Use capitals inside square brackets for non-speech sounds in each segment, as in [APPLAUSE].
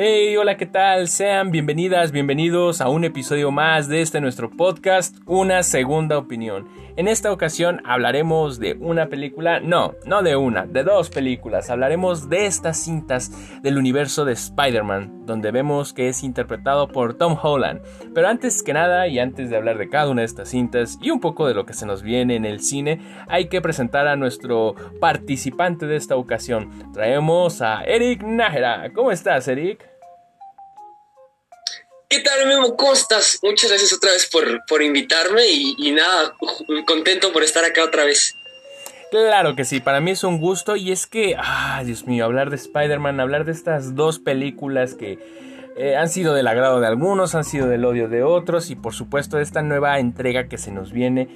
Hey, hola, ¿qué tal? Sean bienvenidas, bienvenidos a un episodio más de este nuestro podcast, Una Segunda Opinión. En esta ocasión hablaremos de una película, no, no de una, de dos películas. Hablaremos de estas cintas del universo de Spider-Man, donde vemos que es interpretado por Tom Holland. Pero antes que nada, y antes de hablar de cada una de estas cintas y un poco de lo que se nos viene en el cine, hay que presentar a nuestro participante de esta ocasión. Traemos a Eric Nájera. ¿Cómo estás, Eric? ¿Qué tal, Memo? ¿Cómo estás? Muchas gracias otra vez por, invitarme y, nada, contento por estar acá otra vez. Claro que sí, para mí es un gusto y es que, ah, Dios mío, hablar de Spider-Man, hablar de estas dos películas que eh, han sido del agrado de algunos, han sido del odio de otros y por supuesto de esta nueva entrega que se nos viene.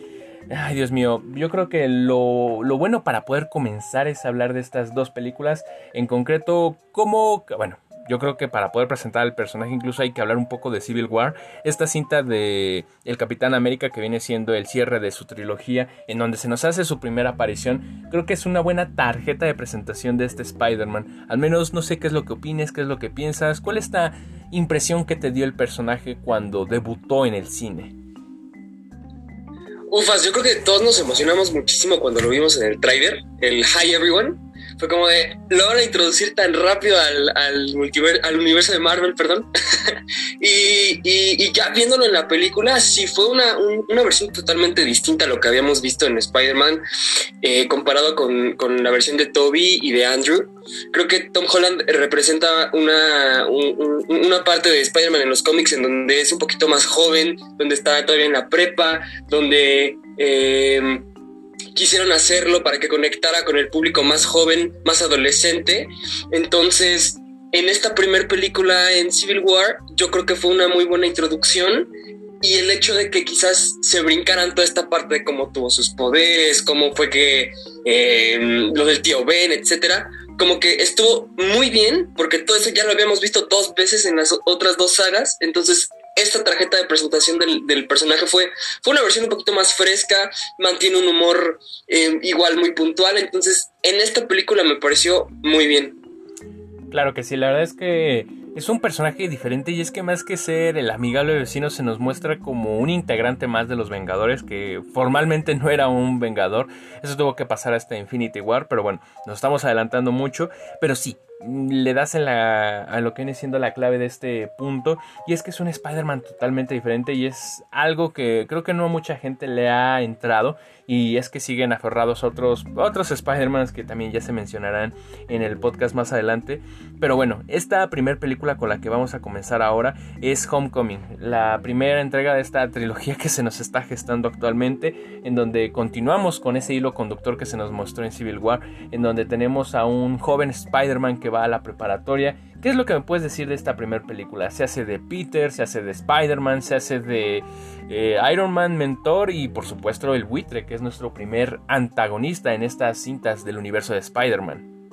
Ay, Dios mío, yo creo que lo, lo bueno para poder comenzar es hablar de estas dos películas, en concreto, cómo, bueno, yo creo que para poder presentar al personaje incluso hay que hablar un poco de Civil War, esta cinta de El Capitán América que viene siendo el cierre de su trilogía en donde se nos hace su primera aparición, creo que es una buena tarjeta de presentación de este Spider-Man, al menos no sé qué es lo que opines, qué es lo que piensas, cuál es esta impresión que te dio el personaje cuando debutó en el cine. Ufas, yo creo que todos nos emocionamos muchísimo cuando lo vimos en el trailer, el Hi Everyone fue como de, lo van a introducir tan rápido al, al, al universo de Marvel, perdón. [LAUGHS] y, y, ya viéndolo en la película, sí fue una, una versión totalmente distinta a lo que habíamos visto en Spider-Man, eh, comparado con, con, la versión de Toby y de Andrew. Creo que Tom Holland representa una, una parte de Spider-Man en los cómics en donde es un poquito más joven, donde está todavía en la prepa, donde... Eh, quisieron hacerlo para que conectara con el público más joven, más adolescente. Entonces, en esta primera película en Civil War, yo creo que fue una muy buena introducción y el hecho de que quizás se brincaran toda esta parte de cómo tuvo sus poderes, cómo fue que eh, lo del tío Ben, etcétera, como que estuvo muy bien, porque todo eso ya lo habíamos visto dos veces en las otras dos sagas, entonces esta tarjeta de presentación del, personaje fue, fue una versión un poquito más fresca, mantiene un humor eh, igual muy puntual, entonces en esta película me pareció muy bien. Claro que sí, la verdad es que es un personaje diferente y es que más que ser el amigable vecino se nos muestra como un integrante más de los Vengadores que formalmente no era un Vengador. Eso tuvo que pasar hasta Infinity War, pero bueno, nos estamos adelantando mucho. Pero sí, le das la, a lo que viene siendo la clave de este punto y es que es un Spider-Man totalmente diferente y es algo que creo que no mucha gente le ha entrado y es que siguen aferrados otros, otros Spider-Man que también ya se mencionarán en el podcast más adelante. Pero bueno, esta primera película con la que vamos a comenzar ahora es Homecoming, la primera entrega de esta trilogía que se nos está gestando actualmente, en donde continuamos con ese hilo conductor que se nos mostró en Civil War, en donde tenemos a un joven Spider-Man que va a la preparatoria ¿Qué es lo que me puedes decir de esta primera película? Se hace de Peter, se hace de Spider-Man, se hace de eh, Iron Man mentor y por supuesto el buitre, que es nuestro primer antagonista en estas cintas del universo de Spider-Man.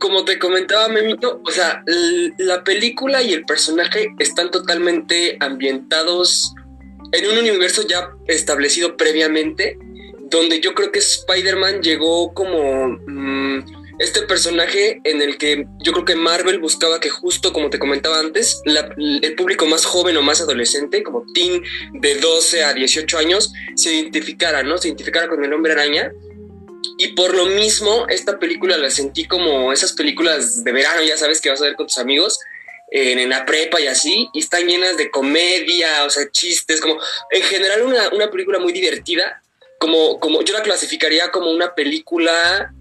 Como te comentaba Memito, o sea, la película y el personaje están totalmente ambientados en un universo ya establecido previamente, donde yo creo que Spider-Man llegó como... Mm, este personaje en el que yo creo que Marvel buscaba que justo como te comentaba antes, el público más joven o más adolescente, como teen de 12 a 18 años, se identificara, ¿no? Se identificara con el hombre araña. Y por lo mismo, esta película la sentí como esas películas de verano, ya sabes que vas a ver con tus amigos, en, la prepa y así, y están llenas de comedia, o sea, chistes, como en general una, una película muy divertida, como, como yo la clasificaría como una película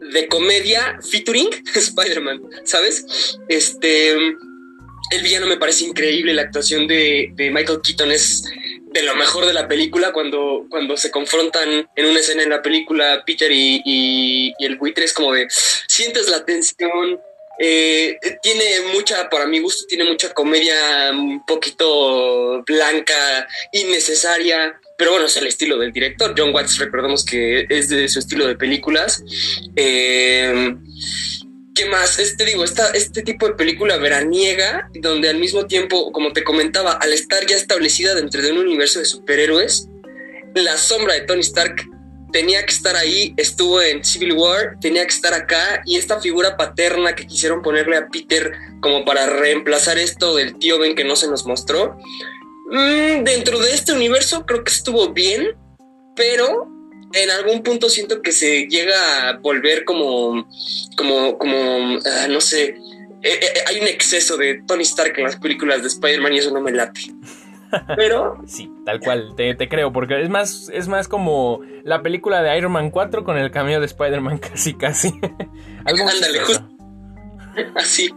de comedia featuring [LAUGHS] Spider-Man, ¿sabes? Este, el villano me parece increíble, la actuación de, Michael Keaton es de lo mejor de la película cuando, cuando se confrontan en una escena en la película Peter y, el buitre es como de sientes la tensión eh, tiene mucha, para mi gusto, tiene mucha comedia un poquito blanca, innecesaria. Pero bueno, es el estilo del director. John Watts, recordemos que es de su estilo de películas. Eh, ¿Qué más? Este digo, esta, este tipo de película veraniega, donde al mismo tiempo, como te comentaba, al estar ya establecida dentro de un universo de superhéroes, la sombra de Tony Stark tenía que estar ahí, estuvo en Civil War, tenía que estar acá y esta figura paterna que quisieron ponerle a Peter como para reemplazar esto del tío Ben que no se nos mostró. Mm, dentro de este universo creo que estuvo bien, pero en algún punto siento que se llega a volver como, como, como, ah, no sé, eh, eh, hay un exceso de Tony Stark en las películas de Spider-Man y eso no me late. [LAUGHS] Pero. sí, tal cual, te, creo, porque es más, es más como la película de Iron Man 4 con el cameo de Spider-Man [LAUGHS] casi, casi. [LAUGHS] Algo Ándale, así.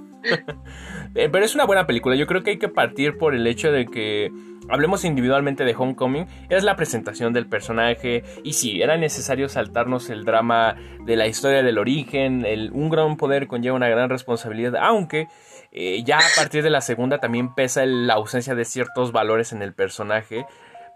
Eh, pero es una buena película. Yo creo que hay que partir por el hecho de que hablemos individualmente de Homecoming, es la presentación del personaje. Y si era necesario saltarnos el drama de la historia del origen, el, un gran poder conlleva una gran responsabilidad, aunque eh, ya a partir de la segunda también pesa la ausencia de ciertos valores en el personaje.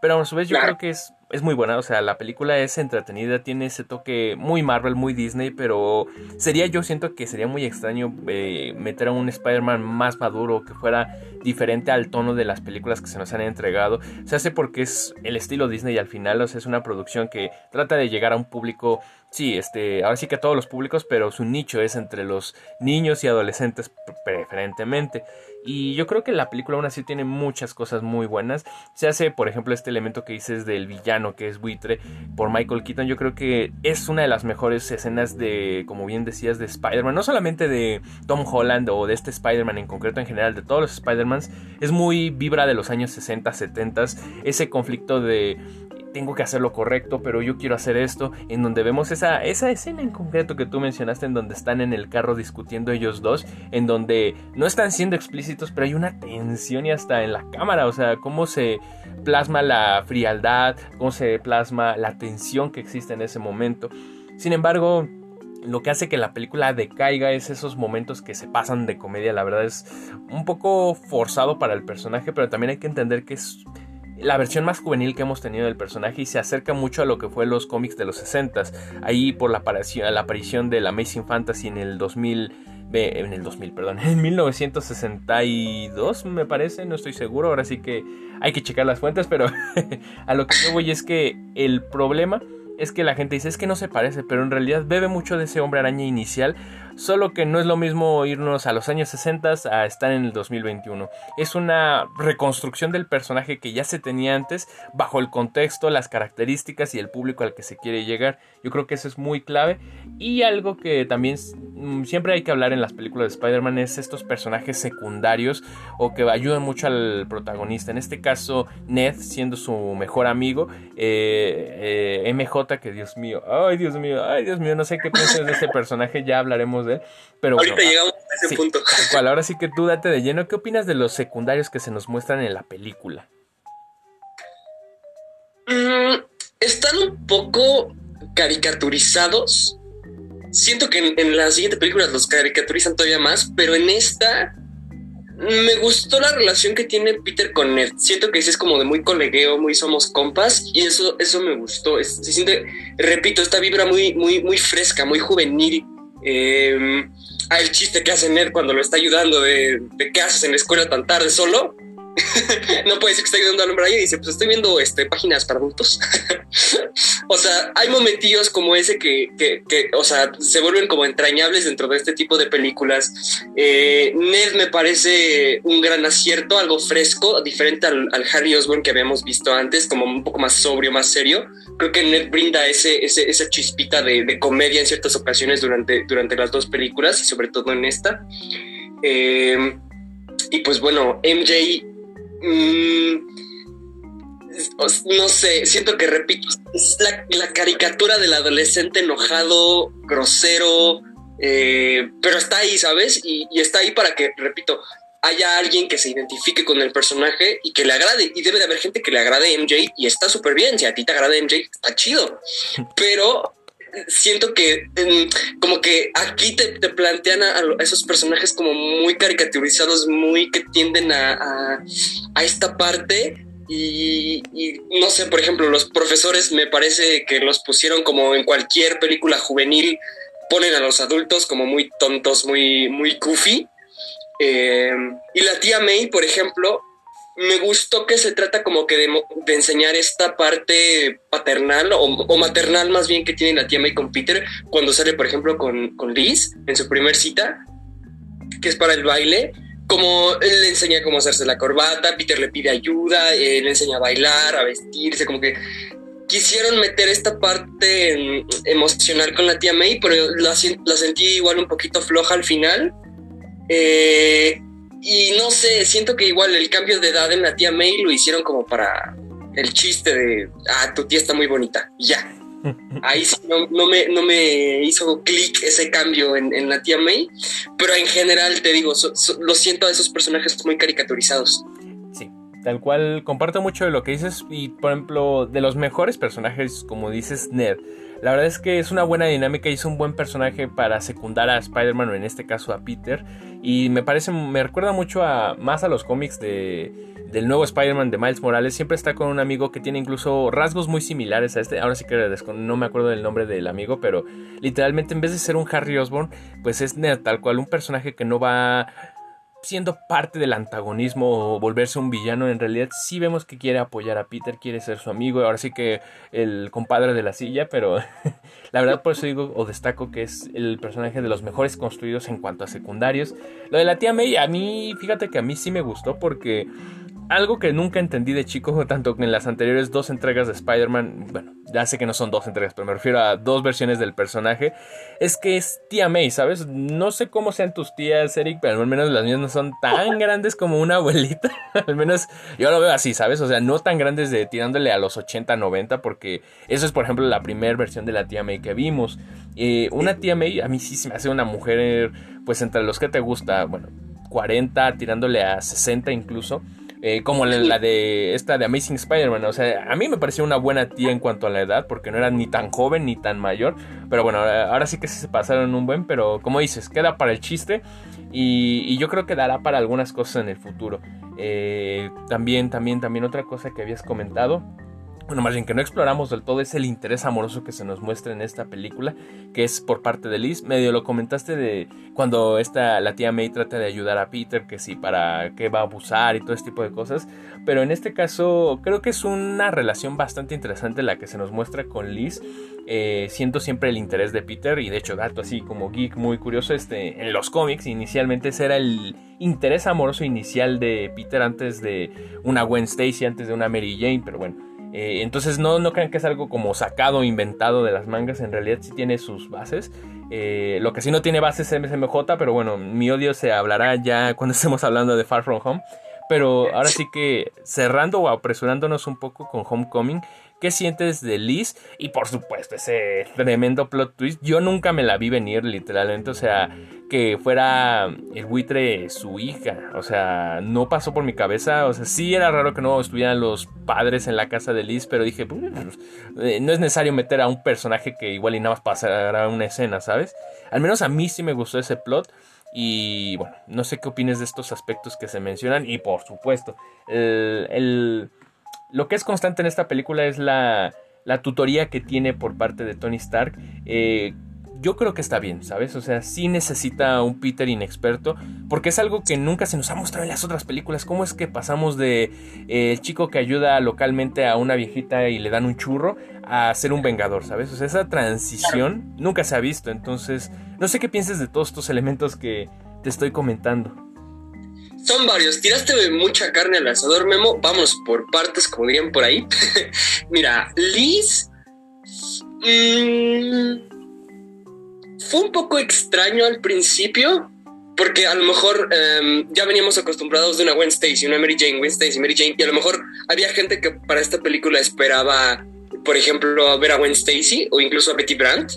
Pero a su vez yo creo que es, es muy buena, o sea, la película es entretenida, tiene ese toque muy Marvel, muy Disney, pero sería yo siento que sería muy extraño eh, meter a un Spider-Man más maduro, que fuera diferente al tono de las películas que se nos han entregado. Se hace porque es el estilo Disney al final, o sea, es una producción que trata de llegar a un público sí, este, ahora sí que a todos los públicos, pero su nicho es entre los niños y adolescentes preferentemente. Y yo creo que la película aún así tiene muchas cosas muy buenas. Se hace, por ejemplo, este elemento que dices del villano que es buitre por Michael Keaton. Yo creo que es una de las mejores escenas de, como bien decías, de Spider-Man. No solamente de Tom Holland o de este Spider-Man en concreto, en general, de todos los Spider-Mans. Es muy vibra de los años 60, 70. Ese conflicto de tengo que hacer lo correcto, pero yo quiero hacer esto, en donde vemos esa, esa escena en concreto que tú mencionaste, en donde están en el carro discutiendo ellos dos, en donde no están siendo explícitos, pero hay una tensión y hasta en la cámara, o sea, cómo se plasma la frialdad, cómo se plasma la tensión que existe en ese momento. Sin embargo, lo que hace que la película decaiga es esos momentos que se pasan de comedia. La verdad es un poco forzado para el personaje, pero también hay que entender que es la versión más juvenil que hemos tenido del personaje y se acerca mucho a lo que fue los cómics de los 60 ahí por la aparición, la aparición del Amazing Fantasy en el 2000 en el 2000, perdón, [LAUGHS] en 1962 me parece, no estoy seguro, ahora sí que hay que checar las fuentes, pero [LAUGHS] a lo que yo voy es que el problema es que la gente dice es que no se parece, pero en realidad bebe mucho de ese hombre araña inicial Solo que no es lo mismo irnos a los años 60 a estar en el 2021. Es una reconstrucción del personaje que ya se tenía antes bajo el contexto, las características y el público al que se quiere llegar. Yo creo que eso es muy clave. Y algo que también mm, siempre hay que hablar en las películas de Spider-Man es estos personajes secundarios o que ayudan mucho al protagonista. En este caso, Ned siendo su mejor amigo. Eh, eh, MJ, que Dios mío, ay Dios mío, ay Dios mío, no sé qué piensas de este personaje, ya hablaremos pero Ahorita llegamos a ese punto. ahora sí que tú date de lleno. ¿Qué opinas de los secundarios que se nos muestran en la película? Mm, están un poco caricaturizados. Siento que en, en las siguientes películas los caricaturizan todavía más, pero en esta me gustó la relación que tiene Peter con Ned. Siento que es como de muy colegueo, muy somos compas y eso, eso me gustó. se siente, repito, esta vibra muy, muy, muy fresca, muy juvenil eh, el chiste que hace Ned cuando lo está ayudando de, de qué haces en la escuela tan tarde solo. [LAUGHS] no puede ser que esté ayudando al hombre y dice, pues estoy viendo este, páginas para adultos. [LAUGHS] o sea, hay momentillos como ese que, que, o sea, se vuelven como entrañables dentro de este tipo de películas. Eh, Ned me parece un gran acierto, algo fresco, diferente al, Harry Osborn que habíamos visto antes, como un poco más sobrio, más serio. Creo que Ned brinda ese, ese esa chispita de, de, comedia en ciertas ocasiones durante, durante las dos películas y sobre todo en esta. Eh, y pues bueno, MJ Mm, no sé, siento que repito, es la, caricatura del adolescente enojado, grosero, eh, pero está ahí, ¿sabes? Y, está ahí para que, repito, haya alguien que se identifique con el personaje y que le agrade. Y debe de haber gente que le agrade MJ y está súper bien. Si a ti te agrada MJ, está chido. [LAUGHS] Pero siento que como que aquí te, plantean a, esos personajes como muy caricaturizados, muy que tienden a, esta parte. Y, no sé, por ejemplo, los profesores me parece que los pusieron como en cualquier película juvenil, ponen a los adultos como muy tontos, muy, muy goofy. Eh, y la tía May, por ejemplo, me gustó que se trata como que de, enseñar esta parte paternal o, maternal más bien que tiene la tía May con Peter cuando sale, por ejemplo, con, con Liz en su primer cita, que es para el baile. Como le enseña cómo hacerse la corbata, Peter le pide ayuda, él le enseña a bailar, a vestirse, como que quisieron meter esta parte emocional con la tía May, pero la, la sentí igual un poquito floja al final. Eh, y no sé, siento que igual el cambio de edad en la tía May lo hicieron como para el chiste de, ah, tu tía está muy bonita, ya. [LAUGHS] Ahí sí no, me, no me hizo clic ese cambio en, la tía May, pero en general te digo, lo siento a esos personajes muy caricaturizados. Sí, tal cual, comparto mucho de lo que dices y por ejemplo, de los mejores personajes, como dices, Ned la verdad es que es una buena dinámica y es un buen personaje para secundar a Spider-Man en este caso a Peter. Y me parece, me recuerda mucho más a los cómics de, del nuevo Spider-Man de Miles Morales. Siempre está con un amigo que tiene incluso rasgos muy similares a este. Ahora sí que no me acuerdo del nombre del amigo, pero literalmente en vez de ser un Harry Osborn, pues es tal cual un personaje que no va siendo parte del antagonismo o volverse un villano, en realidad sí vemos que quiere apoyar a Peter, quiere ser su amigo, ahora sí que el compadre de la silla, pero [LAUGHS] la verdad por eso digo o destaco que es el personaje de los mejores construidos en cuanto a secundarios. Lo de la tía May, a mí, fíjate que a mí sí me gustó porque algo que nunca entendí de chico, [LAUGHS] tanto en las anteriores dos entregas de Spider-Man, bueno, ya sé que no son dos entregas, pero me refiero a dos versiones del personaje, es que es tía May, ¿sabes? No sé cómo sean tus tías, Eric, pero al menos las mías no son tan [LAUGHS] grandes como una abuelita. [LAUGHS] al menos yo lo veo así, ¿sabes? O sea, no tan grandes de tirándole a los 80, 90, porque eso es, por ejemplo, la primera versión de la tía May que vimos. Eh, una tía May, a mí sí se me hace una mujer, pues entre los que te gusta, bueno, 40, tirándole a 60 incluso. Eh, como la, de esta de Amazing Spider-Man. O sea, a mí me pareció una buena tía en cuanto a la edad, porque no era ni tan joven ni tan mayor. Pero bueno, ahora sí que sí se pasaron un buen, pero como dices, queda para el chiste. Y, yo creo que dará para algunas cosas en el futuro. Eh, también, también, también otra cosa que habías comentado bueno, más bien que no exploramos del todo es el interés amoroso que se nos muestra en esta película, que es por parte de Liz. Medio lo comentaste de cuando esta, la tía May trata de ayudar a Peter, que sí, para qué va a abusar y todo este tipo de cosas. Pero en este caso creo que es una relación bastante interesante la que se nos muestra con Liz. Eh, siento siempre el interés de Peter y de hecho dato así como geek muy curioso este en los cómics inicialmente ese era el interés amoroso inicial de Peter antes de una Gwen Stacy antes de una Mary Jane pero bueno eh, entonces no, no crean que es algo como sacado, inventado de las mangas, en realidad sí tiene sus bases. Eh, lo que sí no tiene bases es MSMJ, pero bueno, mi odio se hablará ya cuando [LAUGHS] estemos hablando de Far From Home. Pero ahora sí que cerrando o apresurándonos un poco con Homecoming, ¿Qué sientes de Liz? Y por supuesto, ese tremendo plot twist. Yo nunca me la vi venir, literalmente. O sea, que fuera el buitre su hija. O sea, no pasó por mi cabeza. O sea, sí era raro que no estuvieran los padres en la casa de Liz. Pero dije, pues, eh, no es necesario meter a un personaje que igual y nada más pasará una escena, ¿sabes? Al menos a mí sí me gustó ese plot. Y bueno, no sé qué opines de estos aspectos que se mencionan. Y por supuesto, el lo que es constante en esta película es la, la tutoría que tiene por parte de Tony Stark. Eh, yo creo que está bien, ¿sabes? O sea, sí necesita un Peter inexperto, porque es algo que nunca se nos ha mostrado en las otras películas. ¿Cómo es que pasamos de eh, el chico que ayuda localmente a una viejita y le dan un churro a ser un vengador, ¿sabes? O sea, esa transición nunca se ha visto. Entonces, no sé qué pienses de todos estos elementos que te estoy comentando. Son varios. Tiraste mucha carne al asador, Memo. Vamos por partes, como dirían por ahí. [LAUGHS] Mira, Liz. Mm, fue un poco extraño al principio. Porque a lo mejor em, ya veníamos acostumbrados de una Gwen Stacy, una Mary Jane, Gwen Stacy, Mary Jane. Y a lo mejor había gente que para esta película esperaba, por ejemplo, ver a Gwen Stacy o incluso a Betty Brandt.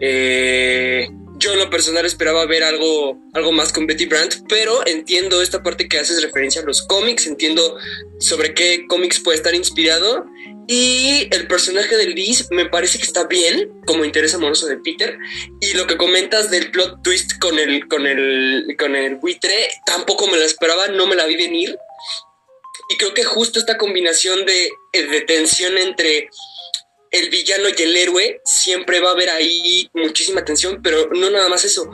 Eh yo en lo personal esperaba ver algo, algo más con Betty Brandt, pero entiendo esta parte que haces referencia a los cómics, entiendo sobre qué cómics puede estar inspirado. Y el personaje de Liz me parece que está bien como interés amoroso de Peter. Y lo que comentas del plot twist con el, con el, con el buitre, tampoco me lo esperaba, no me la vi venir. Y creo que justo esta combinación de, de tensión entre el villano y el héroe, siempre va a haber ahí muchísima tensión, pero no nada más eso.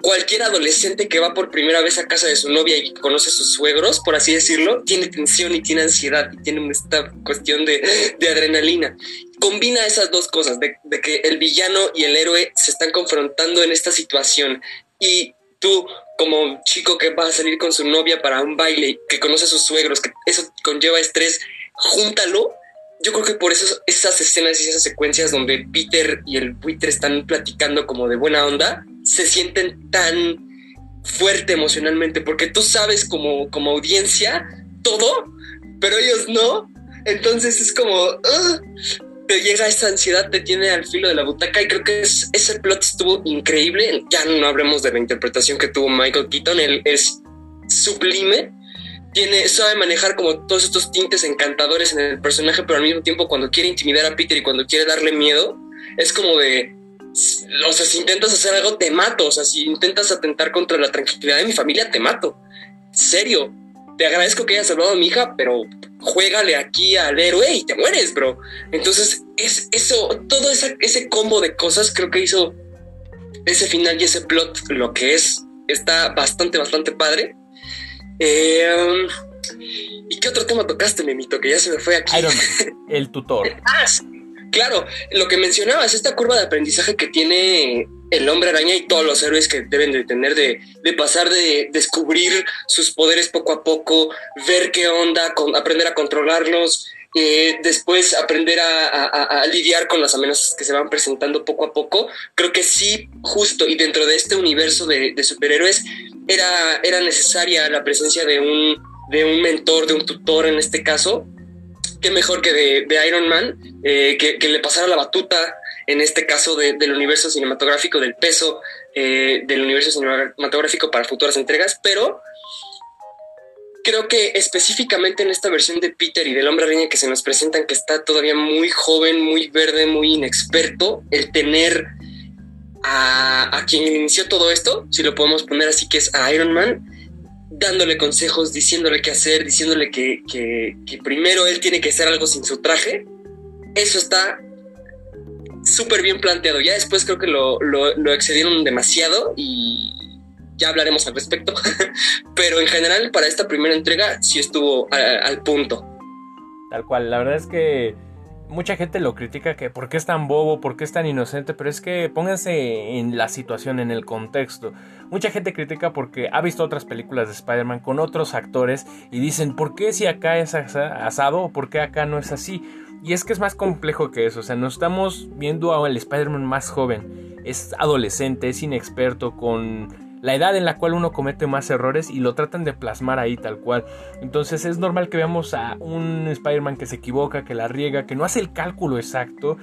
Cualquier adolescente que va por primera vez a casa de su novia y conoce a sus suegros, por así decirlo, tiene tensión y tiene ansiedad y tiene esta cuestión de, adrenalina. Combina esas dos cosas, de, que el villano y el héroe se están confrontando en esta situación y tú como chico que va a salir con su novia para un baile, que conoce a sus suegros, que eso conlleva estrés, júntalo yo creo que por eso esas escenas y esas secuencias donde Peter y el buitre están platicando como de buena onda, se sienten tan fuerte emocionalmente, porque tú sabes como, como audiencia todo, pero ellos no. Entonces es como, te llega esa ansiedad, te tiene al filo de la butaca y creo que ese plot estuvo increíble. Ya no hablemos de la interpretación que tuvo Michael Keaton, él es sublime tiene, sabe manejar como todos estos tintes encantadores en el personaje, pero al mismo tiempo cuando quiere intimidar a Peter y cuando quiere darle miedo, es como de, o sea, si intentas hacer algo, te mato, o sea, si intentas atentar contra la tranquilidad de mi familia, te mato. Serio, te agradezco que hayas salvado a mi hija, pero juégale aquí al héroe y te mueres, bro. Entonces, es eso, todo ese combo de cosas creo que hizo ese final y ese plot lo que es. Está bastante, bastante padre. Eh, ¿Y qué otro tema tocaste, Memito? Que ya se me fue aquí. Iron Man, el tutor. [LAUGHS] ah, claro, lo que mencionabas, esta curva de aprendizaje que tiene el hombre araña y todos los héroes que deben de tener de, pasar de descubrir sus poderes poco a poco, ver qué onda, con, aprender a controlarlos, eh, después aprender a, lidiar con las amenazas que se van presentando poco a poco. Creo que sí, justo y dentro de este universo de, de superhéroes, era, era necesaria la presencia de un, de un mentor, de un tutor en este caso. Qué mejor que de, Iron Man, eh, que, le pasara la batuta, en este caso del universo cinematográfico, del peso eh, del universo cinematográfico para futuras entregas, pero creo que específicamente en esta versión de Peter y del hombre araña que se nos presentan, que está todavía muy joven, muy verde, muy inexperto, el tener a, quien inició todo esto, si lo podemos poner así, que es a Iron Man, dándole consejos, diciéndole qué hacer, diciéndole que, primero él tiene que hacer algo sin su traje. Eso está súper bien planteado. Ya después creo que lo, excedieron demasiado y ya hablaremos al respecto. [LAUGHS] Pero en general, para esta primera entrega, sí estuvo al punto. Tal cual, la verdad es que mucha gente lo critica que por qué es tan bobo, por qué es tan inocente, pero es que pónganse en la situación, en el contexto. Mucha gente critica porque ha visto otras películas de Spider-Man con otros actores y dicen, ¿por qué si acá es asado o por qué acá no es así? Y es que es más complejo que eso, o sea, nos estamos viendo a el Spider-Man más joven, es adolescente, es inexperto, con la edad en la cual uno comete más errores y lo tratan de plasmar ahí tal cual. Entonces es normal que veamos a un Spider-Man que se equivoca, que la riega, que no hace el cálculo exacto.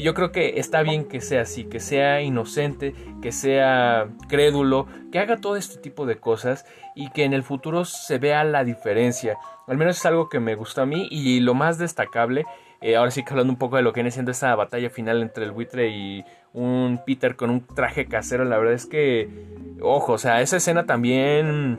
Y yo creo que está bien que sea así, que sea inocente, que sea crédulo, que haga todo este tipo de cosas y que en el futuro se vea la diferencia. Al menos es algo que me gustó a mí y lo más destacable, eh, ahora sí que hablando un poco de lo que viene siendo esta batalla final entre el buitre y un Peter con un traje casero, la verdad es que, ojo, o sea, esa escena también,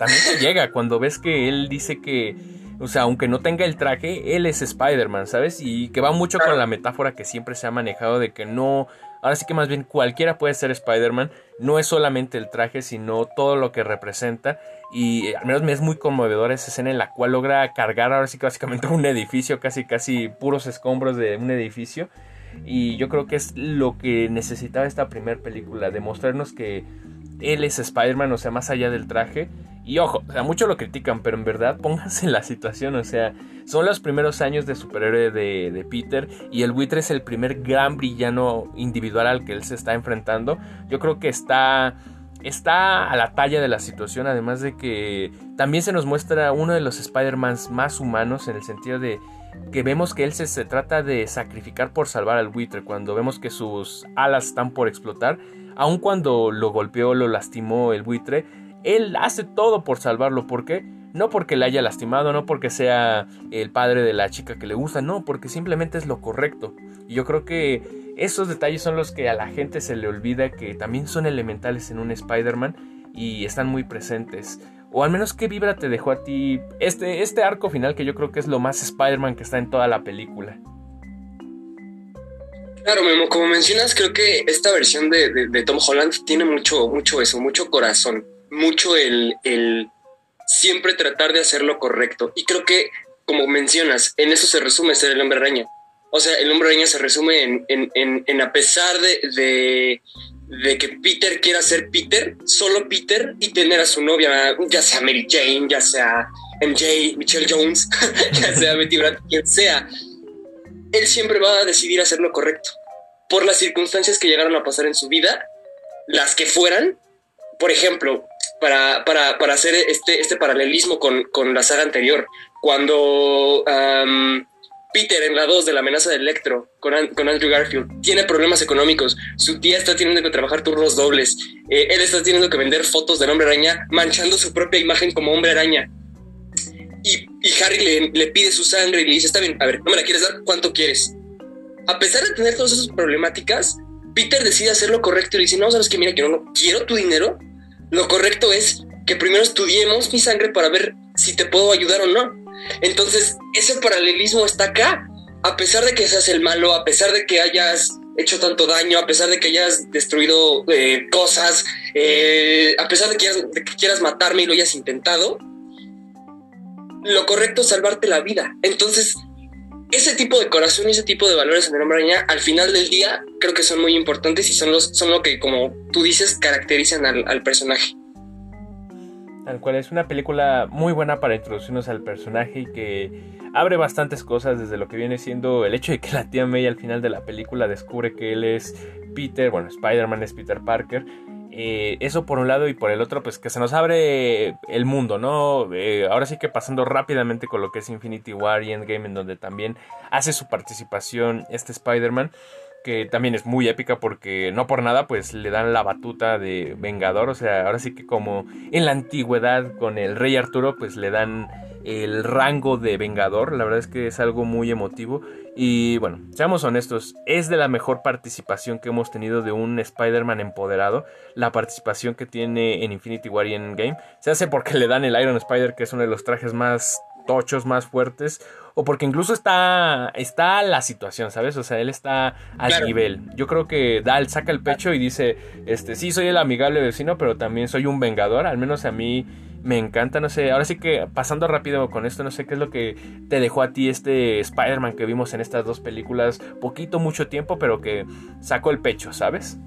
también te llega cuando ves que él dice que, o sea, aunque no tenga el traje, él es Spider-Man, ¿sabes? Y que va mucho con la metáfora que siempre se ha manejado de que no, ahora sí que más bien cualquiera puede ser Spider-Man, no es solamente el traje, sino todo lo que representa. Y al menos me es muy conmovedora esa escena en la cual logra cargar ahora sí que básicamente [LAUGHS] un edificio, casi casi puros escombros de un edificio. Y yo creo que es lo que necesitaba esta primera película, demostrarnos que él es Spider-Man, o sea, más allá del traje. Y ojo, o sea, muchos lo critican, pero en verdad pónganse en la situación, o sea, son los primeros años de superhéroe de, Peter y el buitre es el primer gran villano individual al que él se está enfrentando. Yo creo que está, está a la talla de la situación, además de que también se nos muestra uno de los Spider-Mans más humanos en el sentido de que vemos que él se, trata de sacrificar por salvar al buitre, cuando vemos que sus alas están por explotar, aun cuando lo golpeó, lo lastimó el buitre, él hace todo por salvarlo. ¿Por qué? No porque le haya lastimado, no porque sea el padre de la chica que le gusta, no, porque simplemente es lo correcto. Y yo creo que esos detalles son los que a la gente se le olvida que también son elementales en un Spider-Man y están muy presentes. O al menos qué vibra te dejó a ti este, este arco final que yo creo que es lo más Spider-Man que está en toda la película. Claro, Memo, como mencionas, creo que esta versión de, Tom Holland tiene mucho, mucho eso, mucho corazón, mucho el, el siempre tratar de hacer lo correcto. Y creo que, como mencionas, en eso se resume ser el hombre araña. O sea, el hombre araña se resume en, en, en, a pesar de, de, que Peter quiera ser Peter, solo Peter, y tener a su novia, ya sea Mary Jane, ya sea MJ, Michelle Jones, [LAUGHS] ya sea Betty Brant, quien sea, él siempre va a decidir hacer lo correcto. Por las circunstancias que llegaron a pasar en su vida, las que fueran, por ejemplo, para, para, para hacer este, este paralelismo con, con, la saga anterior, cuando Peter en la 2 de la amenaza de Electro con, con, Andrew Garfield tiene problemas económicos, su tía está teniendo que trabajar turnos dobles, eh, él está teniendo que vender fotos del hombre araña, manchando su propia imagen como hombre araña. Y, y Harry le, le, pide su sangre y le dice, está bien, a ver, ¿no me la quieres dar? ¿Cuánto quieres? A pesar de tener todas esas problemáticas, Peter decide hacer lo correcto y le dice, no, sabes que mira, que no, no quiero tu dinero, lo correcto es que primero estudiemos mi sangre para ver si te puedo ayudar o no. Entonces, ese paralelismo está acá. A pesar de que seas el malo, a pesar de que hayas hecho tanto daño, a pesar de que hayas destruido eh, cosas, eh, a pesar de que, de que quieras matarme y lo hayas intentado, lo correcto es salvarte la vida. Entonces, ese tipo de corazón y ese tipo de valores en el hombre araña, al final del día, creo que son muy importantes y son, los, son lo que, como tú dices, caracterizan al, personaje. Tal cual es una película muy buena para introducirnos al personaje y que abre bastantes cosas desde lo que viene siendo el hecho de que la tía May al final de la película descubre que él es Peter, bueno, Spider-Man es Peter Parker eh, eso por un lado y por el otro, pues que se nos abre el mundo, ¿no? Eh, ahora sí que pasando rápidamente con lo que es Infinity War y Endgame, en donde también hace su participación este Spider-Man, que también es muy épica porque no por nada, pues le dan la batuta de Vengador, o sea, ahora sí que como en la antigüedad con el Rey Arturo, pues le dan el rango de Vengador, la verdad es que es algo muy emotivo y bueno, seamos honestos, es de la mejor participación que hemos tenido de un Spider-Man empoderado. La participación que tiene en Infinity War y en Game se hace porque le dan el Iron Spider, que es uno de los trajes más tochos, más fuertes, o porque incluso está, está la situación, ¿sabes? O sea, él está al nivel. Yo creo que Dal saca el pecho y dice, este, sí, soy el amigable vecino, pero también soy un vengador, al menos a mí me encanta, no sé, ahora sí que pasando rápido con esto, no sé qué es lo que te dejó a ti este Spider-Man que vimos en estas dos películas, poquito, mucho tiempo, pero que sacó el pecho, ¿sabes?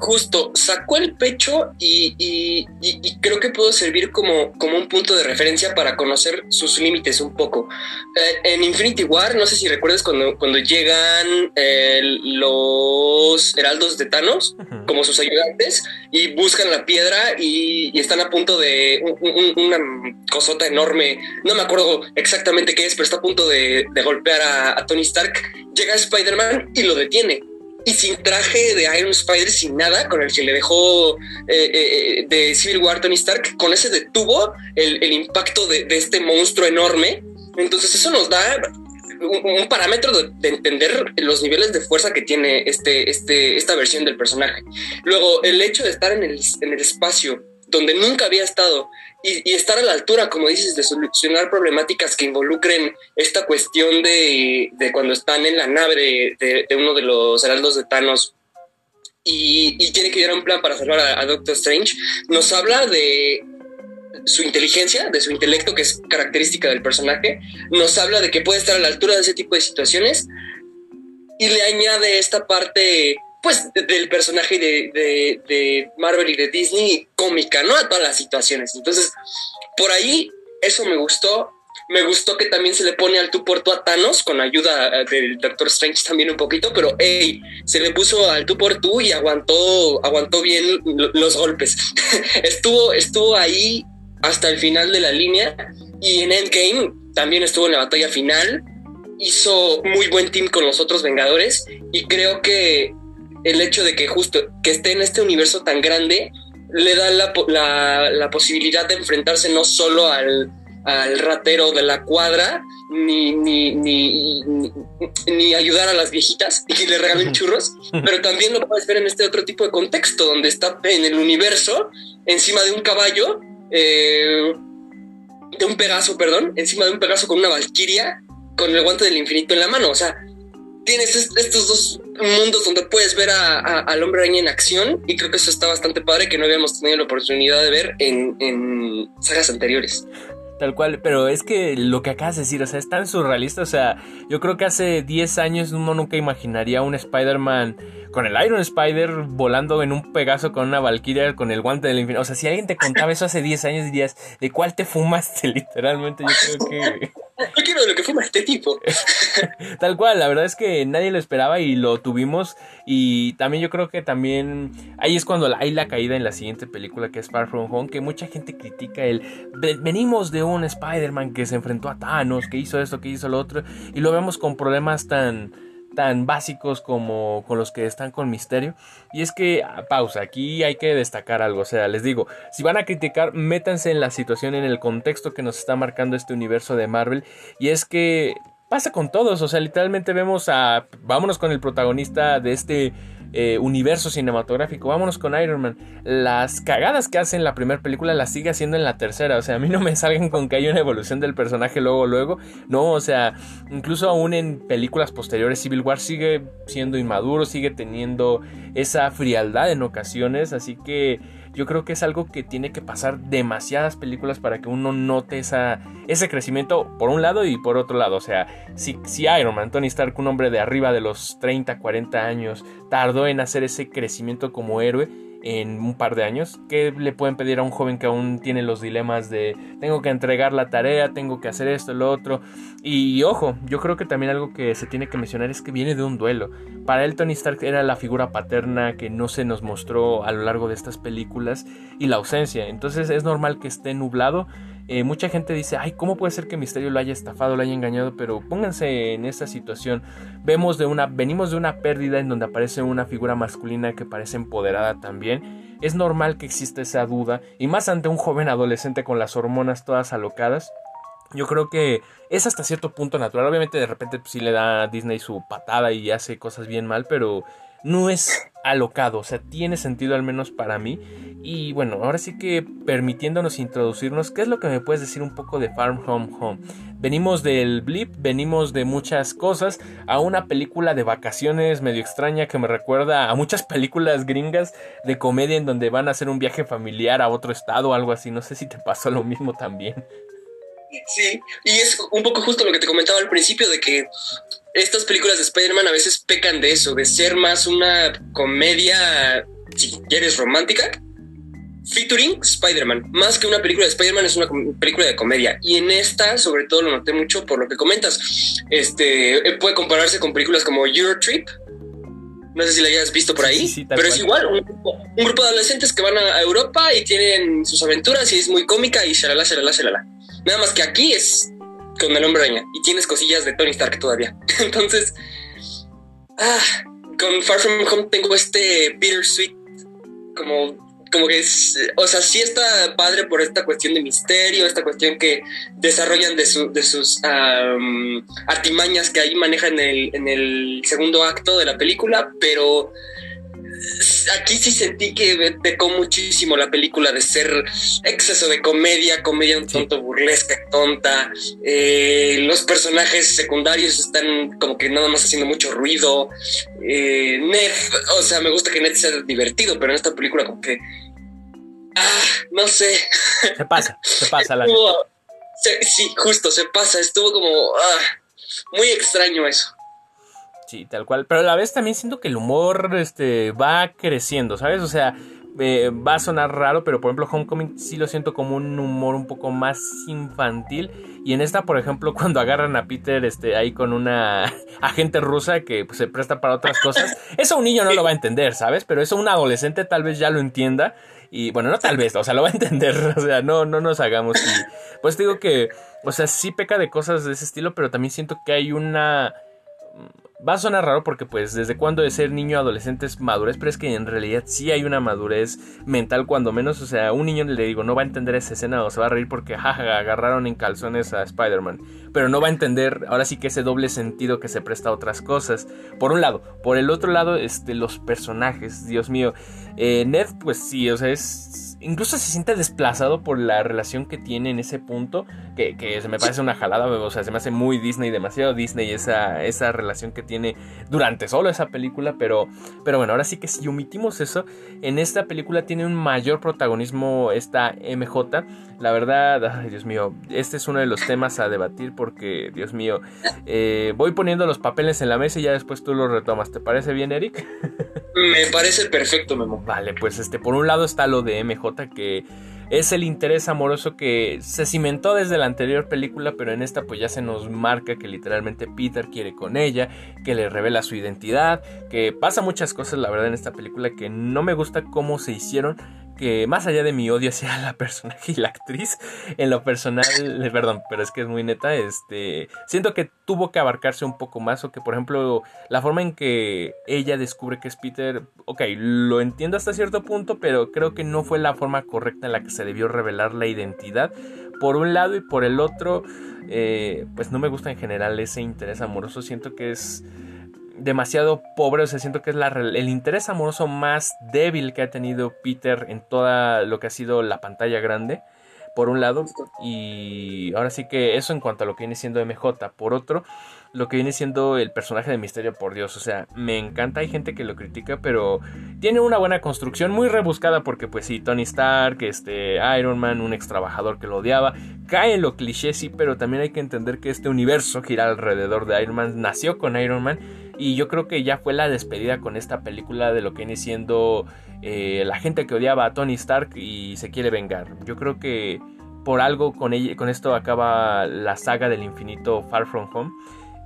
Justo, sacó el pecho y, creo que pudo servir como, como, un punto de referencia para conocer sus límites un poco. Eh, en Infinity War, no sé si recuerdas cuando, cuando llegan eh, los heraldos de Thanos como sus ayudantes y buscan la piedra y, están a punto de una cosota enorme, no me acuerdo exactamente qué es, pero está a punto de, golpear a Tony Stark. Llega Spider-Man y lo detiene y sin traje de Iron Spider, sin nada, con el que le dejó eh, eh, de Civil War Tony Stark, con ese detuvo el, impacto de, este monstruo enorme. Entonces eso nos da un, parámetro de, entender los niveles de fuerza que tiene este, este, esta versión del personaje. Luego, el hecho de estar en el, en el espacio donde nunca había estado y, estar a la altura, como dices, de solucionar problemáticas que involucren esta cuestión de, cuando están en la nave de, uno de los heraldos de Thanos y, tiene que llevar un plan para salvar a, Doctor Strange, nos habla de su inteligencia, de su intelecto, que es característica del personaje, nos habla de que puede estar a la altura de ese tipo de situaciones y le añade esta parte pues del personaje de, Marvel y de Disney cómica, ¿no? A todas las situaciones. Entonces, por ahí, eso me gustó. Me gustó que también se le pone al tú por tú a Thanos con ayuda eh, del Doctor Strange también un poquito, pero hey, se le puso al tú por tú y aguantó, aguantó bien los golpes. [LAUGHS] estuvo, estuvo ahí hasta el final de la línea y en Endgame también estuvo en la batalla final. Hizo muy buen team con los otros Vengadores y creo que el hecho de que justo que esté en este universo tan grande le da la, la, posibilidad de enfrentarse no solo al, ratero de la cuadra, ni, ni, ni, ni, ayudar a las viejitas y le regalen [LAUGHS] churros, pero también lo puedes ver en este otro tipo de contexto, donde está en el universo, encima de un caballo, eh, de un pegaso, perdón, encima de un pegaso con una valquiria, con el guante del infinito en la mano. O sea, tienes estos dos mundos donde puedes ver al hombre araña en acción y creo que eso está bastante padre que no habíamos tenido la oportunidad de ver en, en sagas anteriores. Tal cual, pero es que lo que acabas de decir, o sea, es tan surrealista, o sea, yo creo que hace 10 años uno nunca imaginaría un Spider-Man con el Iron Spider volando en un Pegaso con una Valkyria con el guante del infinito. O sea, si alguien te contaba eso hace 10 años dirías, ¿de cuál te fumaste? [LAUGHS] Literalmente, yo creo que... Yo quiero lo que fuma este tipo. [LAUGHS] Tal cual, la verdad es que nadie lo esperaba y lo tuvimos. Y también yo creo que también ahí es cuando hay la caída en la siguiente película que es Far From Home, que mucha gente critica el... Venimos de un Spider-Man que se enfrentó a Thanos, que hizo esto, que hizo lo otro, y lo vemos con problemas tan tan básicos como con los que están con Misterio. Y es que, ah, pausa, aquí hay que destacar algo. O sea, les digo, si van a criticar, métanse en la situación, en el contexto que nos está marcando este universo de Marvel. Y es que pasa con todos. O sea, literalmente vemos a... Vámonos con el protagonista de este eh, universo cinematográfico. Vámonos con Iron Man. Las cagadas que hace en la primera película las sigue haciendo en la tercera. O sea, a mí no me salgan con que hay una evolución del personaje luego, luego. No, o sea, incluso aún en películas posteriores, Civil War sigue siendo inmaduro, sigue teniendo esa frialdad en ocasiones. Así que yo creo que es algo que tiene que pasar demasiadas películas para que uno note esa, ese crecimiento por un lado y por otro lado. O sea, si, si Iron Man, Tony Stark, un hombre de arriba de los 30, 40 años, tardó en hacer ese crecimiento como héroe, en un par de años. ¿Qué le pueden pedir a un joven que aún tiene los dilemas de tengo que entregar la tarea, tengo que hacer esto, lo otro? Y ojo, yo creo que también algo que se tiene que mencionar es que viene de un duelo. Para él Tony Stark era la figura paterna que no se nos mostró a lo largo de estas películas y la ausencia. Entonces es normal que esté nublado eh, mucha gente dice, ay, ¿cómo puede ser que Misterio lo haya estafado, lo haya engañado? Pero pónganse en esta situación. Vemos de una, venimos de una pérdida en donde aparece una figura masculina que parece empoderada también. Es normal que exista esa duda, y más ante un joven adolescente con las hormonas todas alocadas. Yo creo que es hasta cierto punto natural. Obviamente de repente pues, sí le da a Disney su patada y hace cosas bien mal, pero no es alocado, o sea, tiene sentido al menos para mí. Y bueno, ahora sí que permitiéndonos introducirnos, ¿qué es lo que me puedes decir un poco de Farm Home Home? Venimos del blip, venimos de muchas cosas, a una película de vacaciones medio extraña que me recuerda a muchas [LAUGHS] películas gringas de comedia en donde van a hacer un viaje familiar a otro estado o algo así. No sé si te pasó lo mismo también. Sí, y es un poco justo lo que te comentaba al principio de que estas películas de Spider-Man a veces pecan de eso, de ser más una comedia, si quieres, romántica, featuring Spider-Man. Más que una película de Spider-Man es una película de comedia. Y en esta, sobre todo, lo noté mucho por lo que comentas. Este eh, puede compararse con películas como Euro Trip. No sé si la hayas visto por ahí, pero es igual, un, grupo de adolescentes que van a, Europa y tienen sus aventuras y es muy cómica y shalala, shalala, shalala. Nada más que aquí es con el hombre araña y tienes cosillas de Tony Stark todavía. [LAUGHS] Entonces, ah, con Far From Home tengo este bittersweet como como que es, o sea, sí está padre por esta cuestión de misterio, esta cuestión que desarrollan de, su, de sus artimañas que ahí manejan en el, en el segundo acto de la película, pero aquí sí sentí que pecó muchísimo la película de ser exceso de comedia, comedia un tanto burlesca, tonta. Eh, los personajes secundarios están como que nada más haciendo mucho ruido. Eh, Ned, o sea, me gusta que Ned sea divertido, pero en esta película como que... Ah, no sé. Se pasa, se pasa la... sí, justo, se pasa. Estuvo como... Ah, muy extraño eso. Sí, tal cual. Pero a la vez también siento que el humor este, va creciendo, ¿sabes? O sea, eh, va a sonar raro, pero por ejemplo Homecoming sí lo siento como un humor un poco más infantil. Y en esta, por ejemplo, [LAUGHS] cuando agarran a Peter este, ahí con una [LAUGHS] agente rusa que pues, se presta para otras cosas, eso un niño no lo va a entender, ¿sabes? Pero eso un adolescente tal vez ya lo entienda. Y bueno, no tal vez, o sea, lo va a entender. [LAUGHS] O sea, no, no nos hagamos. pues digo que, o sea, sí peca de cosas de ese estilo, pero también siento que hay una Va a sonar raro porque pues desde cuando de ser niño adolescente es madurez, pero es que en realidad sí hay una madurez mental cuando menos, o sea, un niño le digo, no va a entender esa escena o se va a reír porque jaja, agarraron en calzones a Spider-Man, pero no va a entender ahora sí que ese doble sentido que se presta a otras cosas. Por un lado, por el otro lado, este, los personajes, Dios mío, eh, Ned pues sí, o sea, es incluso se siente desplazado por la relación que tiene en ese punto, que, que se me parece una jalada, o sea, se me hace muy Disney, demasiado Disney esa, esa relación que tiene durante solo esa película, pero, pero bueno, ahora sí que si omitimos eso, en esta película tiene un mayor protagonismo esta MJ. La verdad, ay, Dios mío, este es uno de los temas a debatir porque, Dios mío, eh, voy poniendo los papeles en la mesa y ya después tú los retomas. ¿Te parece bien, Eric? Me parece perfecto, Memo. Vale, pues este, por un lado está lo de MJ que es el interés amoroso que se cimentó desde la anterior película, pero en esta pues ya se nos marca que literalmente Peter quiere con ella, que le revela su identidad, que pasa muchas cosas la verdad en esta película que no me gusta cómo se hicieron, que más allá de mi odio hacia [LAUGHS] la personaje y la actriz, en lo personal, eh, perdón, pero es que es muy neta, este, siento que tuvo que abarcarse un poco más o que, por ejemplo, la forma en que ella descubre que es Peter, ok, lo entiendo hasta cierto punto, pero creo que no fue la forma correcta en la que se debió revelar la identidad, por un lado y por el otro, eh, pues no me gusta en general ese interés amoroso, siento que es demasiado pobre, o sea, siento que es la, el interés amoroso más débil que ha tenido Peter en toda lo que ha sido la pantalla grande, por un lado, y ahora sí que eso en cuanto a lo que viene siendo MJ, por otro, lo que viene siendo el personaje de Misterio, por Dios, o sea, me encanta, hay gente que lo critica, pero tiene una buena construcción, muy rebuscada, porque pues sí, Tony Stark, este, Iron Man, un ex trabajador que lo odiaba, cae en lo cliché, sí, pero también hay que entender que este universo gira alrededor de Iron Man, nació con Iron Man, y yo creo que ya fue la despedida con esta película de lo que viene siendo eh, la gente que odiaba a Tony Stark y se quiere vengar. Yo creo que por algo con, con esto acaba la saga del infinito Far From Home.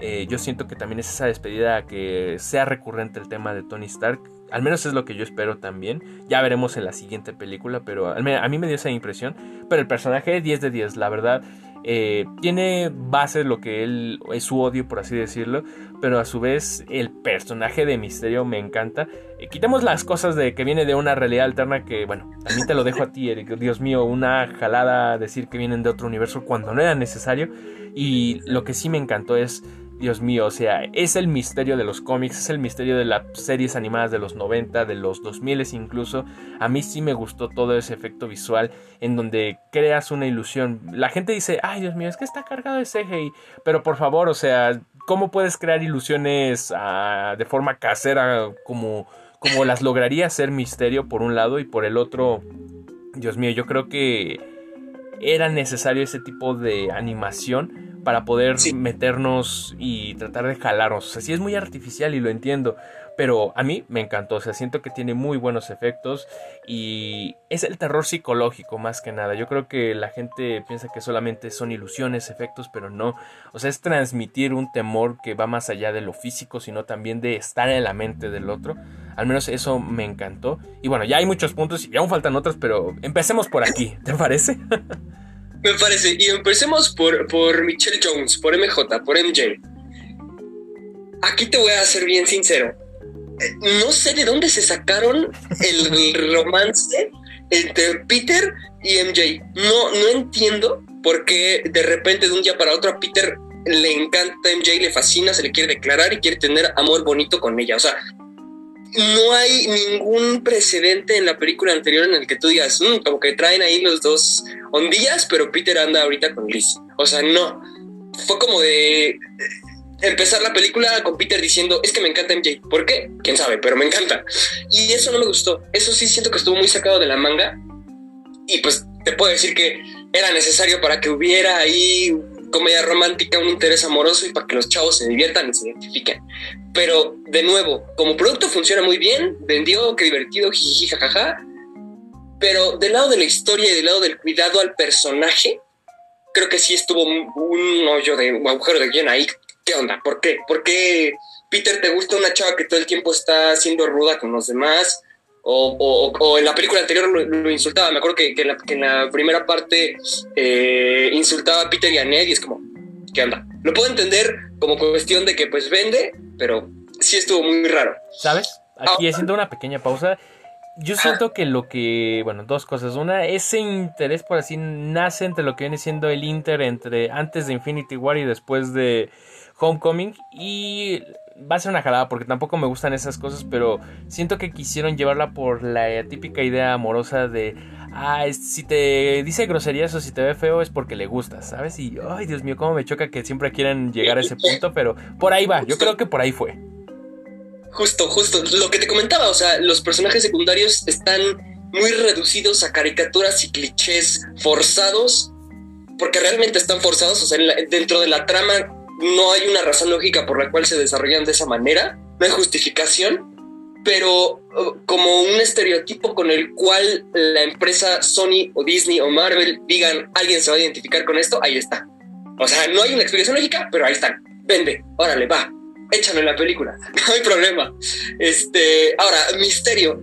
Eh, yo siento que también es esa despedida que sea recurrente el tema de Tony Stark. Al menos es lo que yo espero también. Ya veremos en la siguiente película, pero a mí me dio esa impresión. Pero el personaje 10 de 10, la verdad. Eh, tiene base lo que él es su odio, por así decirlo, pero a su vez el personaje de Misterio me encanta. Eh, quitemos las cosas de que viene de una realidad alterna que, bueno, también te lo dejo a ti, Eric. Dios mío, una jalada decir que vienen de otro universo cuando no era necesario. Y lo que sí me encantó es Dios mío, o sea, es el misterio de los cómics, es el misterio de las series animadas de los 90, de los 2000 incluso. A mí sí me gustó todo ese efecto visual en donde creas una ilusión. La gente dice, ay Dios mío, es que está cargado de CGI. Pero por favor, o sea, ¿cómo puedes crear ilusiones ah, de forma casera como, como las lograría hacer misterio por un lado y por el otro? Dios mío, yo creo que era necesario ese tipo de animación para poder meternos y tratar de jalarnos. O sea, sí es muy artificial y lo entiendo, pero a mí me encantó. O sea, siento que tiene muy buenos efectos y es el terror psicológico más que nada. Yo creo que la gente piensa que solamente son ilusiones, efectos, pero no. O sea, es transmitir un temor que va más allá de lo físico, sino también de estar en la mente del otro. Al menos eso me encantó. Y bueno, ya hay muchos puntos y aún faltan otros, pero empecemos por aquí, ¿te parece? [LAUGHS] Me parece. Y empecemos por, por Michelle Jones, por MJ, por MJ. Aquí te voy a ser bien sincero. No sé de dónde se sacaron el romance entre Peter y MJ. No, no entiendo por qué de repente de un día para otro a Peter le encanta MJ, le fascina, se le quiere declarar y quiere tener amor bonito con ella. O sea, no hay ningún precedente en la película anterior en el que tú digas, mm, como que traen ahí los dos ondillas, pero Peter anda ahorita con Liz. O sea, no. Fue como de empezar la película con Peter diciendo, es que me encanta MJ. ¿Por qué? Quién sabe, pero me encanta. Y eso no me gustó. Eso sí siento que estuvo muy sacado de la manga. Y pues te puedo decir que era necesario para que hubiera ahí comedia romántica, un interés amoroso y para que los chavos se diviertan y se identifiquen. Pero, de nuevo, como producto funciona muy bien, vendió, qué divertido, jiji, jajaja. Pero del lado de la historia y del lado del cuidado al personaje, creo que sí estuvo un hoyo de un agujero de guion ahí. ¿Qué onda? ¿Por qué? ¿Por qué Peter te gusta una chava que todo el tiempo está siendo ruda con los demás? O, en la película anterior lo, insultaba. Me acuerdo que, en la, primera parte eh, insultaba a Peter y a Ned y es como, ¿qué onda? Lo puedo entender como cuestión de que pues vende, pero sí estuvo muy raro. ¿Sabes? Aquí ah. haciendo una pequeña pausa. Yo siento que lo que, bueno, dos cosas. Una, ese interés por así nace entre lo que viene siendo el Inter entre antes de Infinity War y después de Homecoming. Y va a ser una jalada porque tampoco me gustan esas cosas, pero siento que quisieron llevarla por la típica idea amorosa de, ah, si te dice groserías o si te ve feo es porque le gustas, ¿sabes? Y, ay, Dios mío, cómo me choca que siempre quieran llegar a ese punto, pero por ahí va, yo creo que por ahí fue. Justo, justo, lo que te comentaba, o sea, los personajes secundarios están muy reducidos a caricaturas y clichés forzados, porque realmente están forzados, o sea, dentro de la trama no hay una razón lógica por la cual se desarrollan de esa manera, no hay justificación, pero uh, como un estereotipo con el cual la empresa Sony o Disney o Marvel digan, alguien se va a identificar con esto, ahí está. O sea, no hay una explicación lógica, pero ahí están. Vende, órale, va, échalo en la película, [LAUGHS] no hay problema. Este, ahora, Misterio.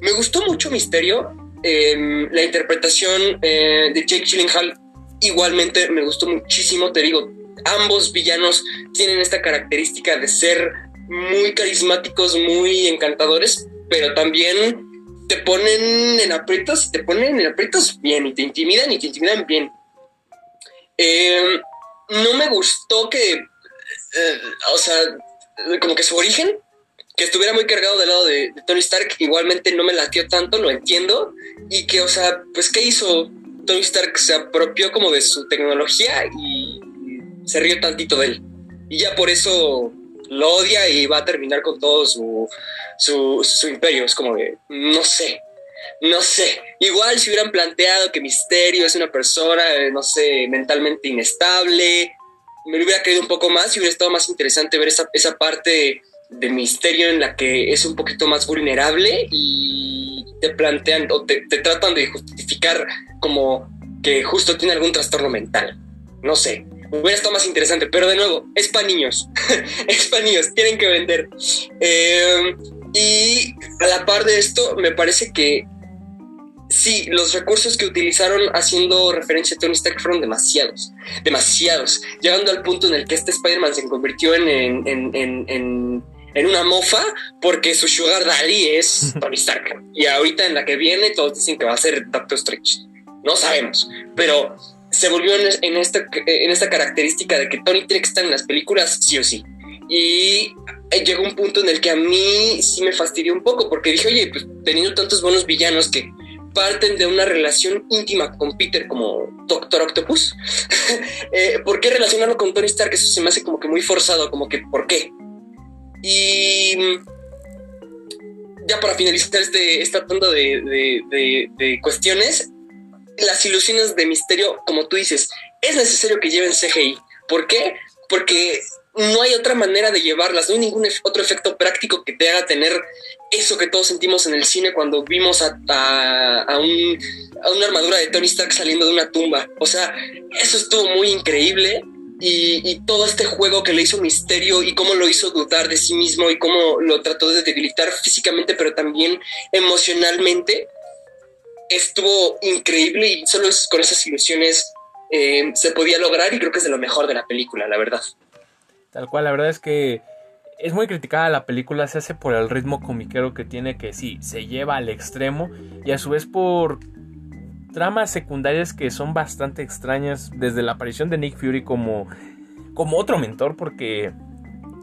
Me gustó mucho Misterio. Em, la interpretación eh, de Jake Gyllenhaal igualmente me gustó muchísimo, te digo, ambos villanos tienen esta característica de ser muy carismáticos, muy encantadores, pero también te ponen en aprietos, te ponen en aprietos bien y te intimidan y te intimidan bien. Em, no me gustó que, eh, o sea, como que su origen, que estuviera muy cargado del lado de, de, Tony Stark, igualmente no me latió tanto, lo entiendo, y que, o sea, pues, ¿qué hizo? Tony Stark se apropió como de su tecnología y se rió tantito de él. Y ya por eso lo odia y va a terminar con todo su, su, imperio. Es como no sé, no sé. Igual si hubieran planteado que Misterio es una persona, eh, no sé, mentalmente inestable, me lo hubiera creído un poco más y hubiera estado más interesante ver esa, esa parte de Misterio en la que es un poquito más vulnerable y te plantean o te, te tratan de justificar como que justo tiene algún trastorno mental. No sé hubiera estado más interesante, pero de nuevo, es para niños, [LAUGHS] es para niños, tienen que vender. Eh, y a la par de esto, me parece que sí, los recursos que utilizaron haciendo referencia a Tony Stark fueron demasiados, demasiados, llegando al punto en el que este Spider-Man se convirtió en, en, en, en, una mofa porque su sugar daddy es [LAUGHS] Tony Stark. Y ahorita en la que viene todos dicen que va a ser Doctor Strange. No sabemos, pero se volvió en, esta, en esta característica de que Tony tiene que en las películas sí o sí. Y llegó un punto en el que a mí sí me fastidió un poco, porque dije, oye, pues teniendo tantos buenos villanos que parten de una relación íntima con Peter como Doctor Octopus, [LAUGHS] eh, ¿por qué relacionarlo con Tony Stark? Eso se me hace como que muy forzado, como que ¿por qué? Y ya para finalizar este, esta tanda de, de cuestiones, las ilusiones de misterio, como tú dices, es necesario que lleven CGI. ¿Por qué? Porque no hay otra manera de llevarlas, no hay ningún otro efecto práctico que te haga tener eso que todos sentimos en el cine cuando vimos a, a, una armadura de Tony Stark saliendo de una tumba. O sea, eso estuvo muy increíble y, todo este juego que le hizo Misterio y cómo lo hizo dudar de sí mismo y cómo lo trató de debilitar físicamente, pero también emocionalmente, estuvo increíble y solo con esas ilusiones eh, se podía lograr y creo que es de lo mejor de la película, la verdad. Tal cual, la verdad es que es muy criticada la película, se hace por el ritmo comiquero que tiene, que sí, se lleva al extremo y a su vez por tramas secundarias que son bastante extrañas, desde la aparición de Nick Fury como, como otro mentor, porque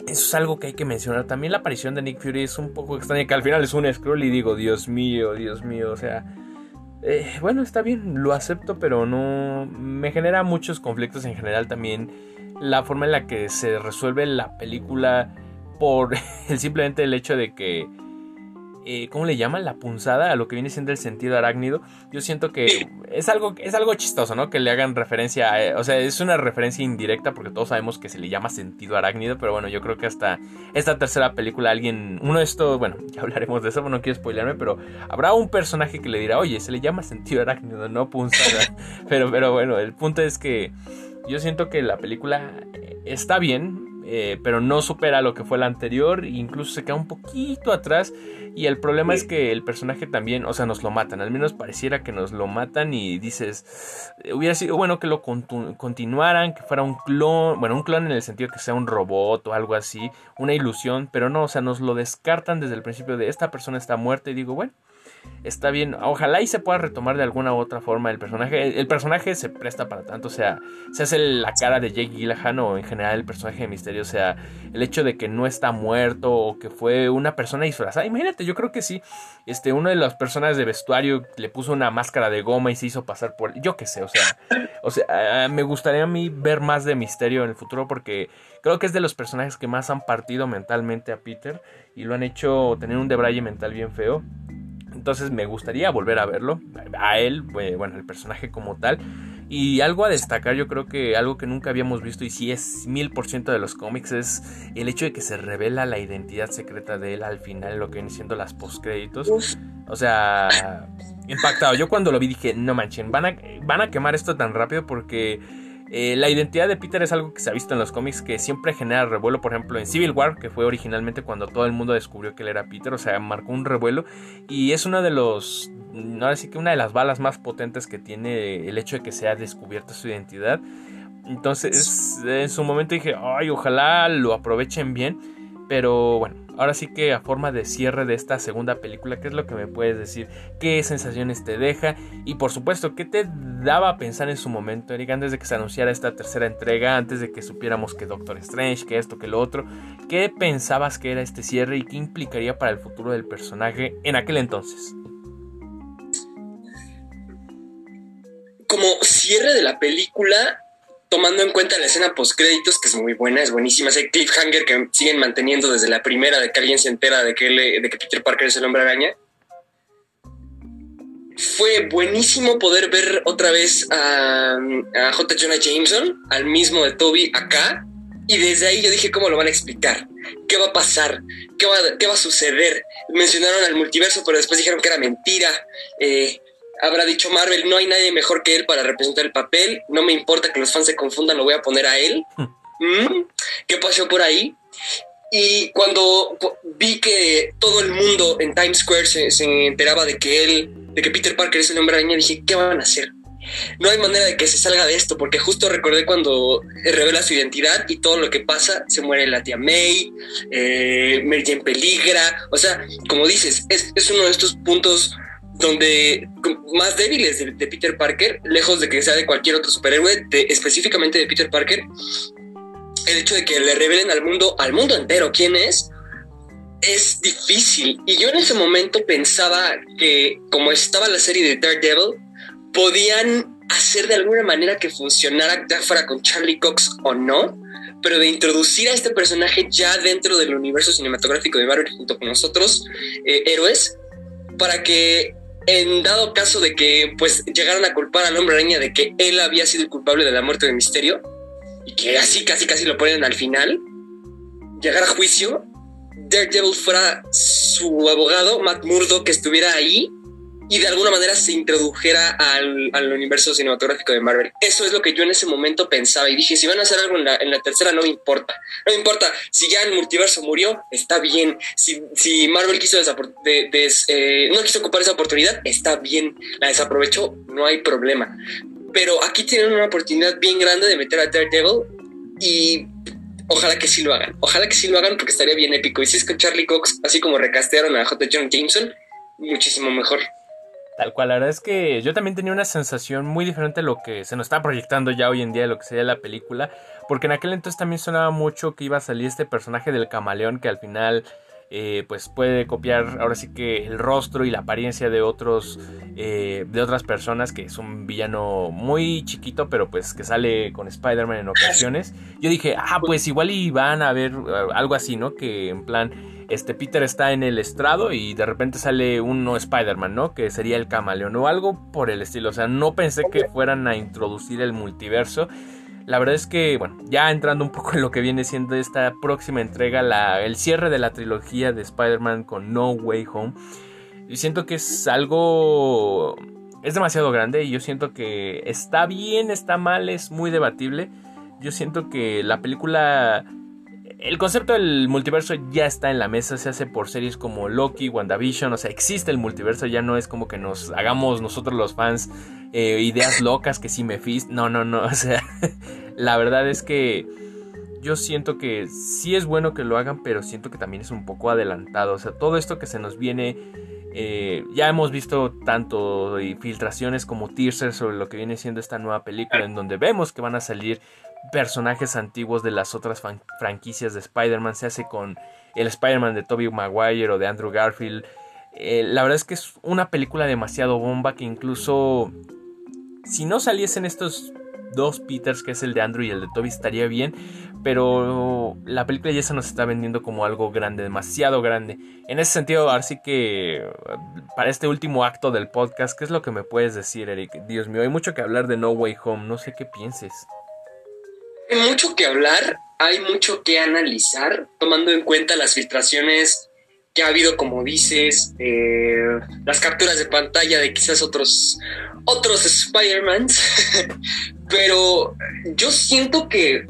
eso es algo que hay que mencionar. También la aparición de Nick Fury es un poco extraña, que al final es un scroll y digo, Dios mío, Dios mío, o sea eh, bueno, está bien, lo acepto, pero no me genera muchos conflictos en general también la forma en la que se resuelve la película por [LAUGHS] el simplemente el hecho de que eh, ¿cómo le llaman? La punzada a lo que viene siendo el sentido arácnido. Yo siento que es algo, es algo chistoso, ¿no? Que le hagan referencia a, eh, o sea, es una referencia indirecta porque todos sabemos que se le llama sentido arácnido, pero bueno, yo creo que hasta esta tercera película alguien, uno de estos, bueno, [LAUGHS] ya hablaremos de eso, no quiero spoilearme, pero habrá un personaje que le dirá, oye, se le llama sentido arácnido, no punzada. [LAUGHS] pero, pero bueno, el punto es que yo siento que la película está bien, eh, pero no supera lo que fue la anterior, incluso se queda un poquito atrás. Y el problema es que el personaje también, o sea, nos lo matan, al menos pareciera que nos lo matan y dices, eh, hubiera sido bueno que lo continuaran, que fuera un clon, bueno, un clon en el sentido que sea un robot o algo así, una ilusión, pero no, o sea, nos lo descartan desde el principio de esta persona está muerta y digo, bueno, está bien. Ojalá y se pueda retomar de alguna u otra forma el personaje. El, personaje se presta para tanto, o sea, se hace la cara de Jake Gyllenhaal o en general el personaje de Misterio, o sea, el hecho de que no está muerto o que fue una persona disfrazada. Imagínate, yo creo que sí. Este, una de las personas de vestuario le puso una máscara de goma y se hizo pasar por, yo qué sé, o sea, o sea, me gustaría a mí ver más de Misterio en el futuro porque creo que es de los personajes que más han partido mentalmente a Peter y lo han hecho tener un debraye mental bien feo. Entonces me gustaría volver a verlo, a él, bueno, el personaje como tal. Y algo a destacar, yo creo que algo que nunca habíamos visto y sí es mil por ciento de los cómics es el hecho de que se revela la identidad secreta de él al final, lo que viene siendo las postcréditos. O sea, impactado. Yo cuando lo vi dije, no manchen, van a, van a quemar esto tan rápido porque eh, la identidad de Peter es algo que se ha visto en los cómics que siempre genera revuelo, por ejemplo en Civil War, que fue originalmente cuando todo el mundo descubrió que él era Peter, o sea, marcó un revuelo y es uno de los, ahora sí que una de las balas más potentes que tiene el hecho de que se haya descubierto su identidad. Entonces, en su momento dije, ay, ojalá lo aprovechen bien, pero bueno, Ahora sí que a forma de cierre de esta segunda película, ¿qué es lo que me puedes decir? ¿Qué sensaciones te deja? Y por supuesto, ¿qué te daba a pensar en su momento, Eric, antes de que se anunciara esta tercera entrega, antes de que supiéramos que Doctor Strange, que esto, que lo otro? ¿Qué pensabas que era este cierre y qué implicaría para el futuro del personaje en aquel entonces? Como cierre de la película, tomando en cuenta la escena post créditos, que es muy buena, es buenísima, ese cliffhanger que siguen manteniendo desde la primera, de que alguien se entera de que, de que Peter Parker es el hombre araña. Fue buenísimo poder ver otra vez a, J. Jonah Jameson, al mismo de Toby, acá. Y desde ahí yo dije, ¿cómo lo van a explicar? ¿Qué va a pasar? ¿Qué va, qué va a suceder? Mencionaron al multiverso, pero después dijeron que era mentira. Eh, habrá dicho Marvel, no hay nadie mejor que él para representar el papel, no me importa que los fans se confundan, lo voy a poner a él. [LAUGHS] Mm, ¿Qué pasó por ahí? Y cuando vi que todo el mundo en Times Square se, enteraba de que él, de que Peter Parker es el hombre araña, dije, ¿qué van a hacer? No hay manera de que se salga de esto, porque justo recordé cuando revela su identidad y todo lo que pasa, se muere la tía May, eh, Mary Jane peligra, o sea, como dices, es, es uno de estos puntos donde más débiles de, Peter Parker, lejos de que sea de cualquier otro superhéroe, específicamente de Peter Parker, el hecho de que le revelen al mundo, al mundo entero quién es, es difícil. Y yo en ese momento pensaba que, como estaba la serie de Daredevil, podían hacer de alguna manera que funcionara, ya fuera con Charlie Cox o no, pero de introducir a este personaje ya dentro del universo cinematográfico de Marvel junto con nosotros, eh, héroes, para que en dado caso de que pues llegaran a culpar al hombre de que él había sido el culpable de la muerte de Misterio y que así casi casi lo ponen al final, llegar a juicio, Daredevil fuera su abogado, Matt Murdo, que estuviera ahí y de alguna manera se introdujera al, al, universo cinematográfico de Marvel. Eso es lo que yo en ese momento pensaba y dije, si van a hacer algo en la, en la tercera, no me importa. No me importa, si ya el multiverso murió, está bien. Si, si Marvel quiso de, eh, no quiso ocupar esa oportunidad, está bien. La desaprovechó, no hay problema. Pero aquí tienen una oportunidad bien grande de meter a Daredevil y ojalá que sí lo hagan. Ojalá que sí lo hagan porque estaría bien épico. Y si es con Charlie Cox, así como recastearon a J. John Jameson, muchísimo mejor. Tal cual, la verdad es que yo también tenía una sensación muy diferente a lo que se nos está proyectando ya hoy en día, de lo que sería la película, porque en aquel entonces también sonaba mucho que iba a salir este personaje del camaleón que al final eh, pues puede copiar ahora sí que el rostro y la apariencia de otros eh, de otras personas que es un villano muy chiquito pero pues que sale con Spider-Man en ocasiones. Yo dije ah pues igual iban a ver eh, algo así no que en plan este Peter está en el estrado y de repente sale uno Spider-Man, ¿no? Que sería el camaleón o algo por el estilo. O sea, no pensé que fueran a introducir el multiverso. La verdad es que, bueno, ya entrando un poco en lo que viene siendo esta próxima entrega, la, el cierre de la trilogía de Spider-Man con No Way Home, yo siento que es algo... Es demasiado grande y yo siento que está bien, está mal, es muy debatible. Yo siento que la película el concepto del multiverso ya está en la mesa, se hace por series como Loki, WandaVision, o sea, existe el multiverso, ya no es como que nos hagamos nosotros los fans eh, ideas locas que si me fist, no, no, no, [LAUGHS] o sea, la verdad es que yo siento que sí es bueno que lo hagan, pero siento que también es un poco adelantado. O sea, todo esto que se nos viene, eh, ya hemos visto tanto filtraciones como teasers sobre lo que viene siendo esta nueva película, en donde vemos que van a salir personajes antiguos de las otras franquicias de Spider-Man, se hace con el Spider-Man de Tobey Maguire o de Andrew Garfield. Eh, la verdad es que es una película demasiado bomba que incluso si no saliesen estos dos Peters, que es el de Andrew y el de Toby, estaría bien. Pero la película ya se nos está vendiendo como algo grande, demasiado grande. En ese sentido, ahora sí que para este último acto del podcast, ¿qué es lo que me puedes decir, Eric? Dios mío, hay mucho que hablar de No Way Home, no sé qué pienses. Hay mucho que hablar, hay mucho que analizar, tomando en cuenta las filtraciones que ha habido, como dices, eh, las capturas de pantalla de quizás otros, otros Spider-Mans, [LAUGHS] pero yo siento que,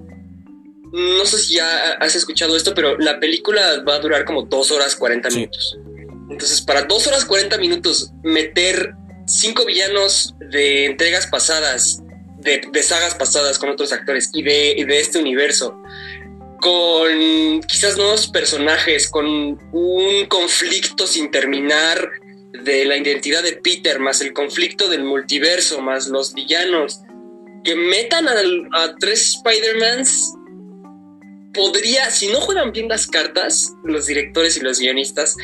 no sé si ya has escuchado esto, pero la película va a durar como dos horas 40 minutos. Entonces, para dos horas 40 minutos, meter cinco villanos de entregas pasadas, de, sagas pasadas con otros actores y de, de este universo, con quizás nuevos personajes, con un conflicto sin terminar de la identidad de Peter, más el conflicto del multiverso, más los villanos, que metan a, tres Spider-Mans, podría, si no juegan bien las cartas, los directores y los guionistas,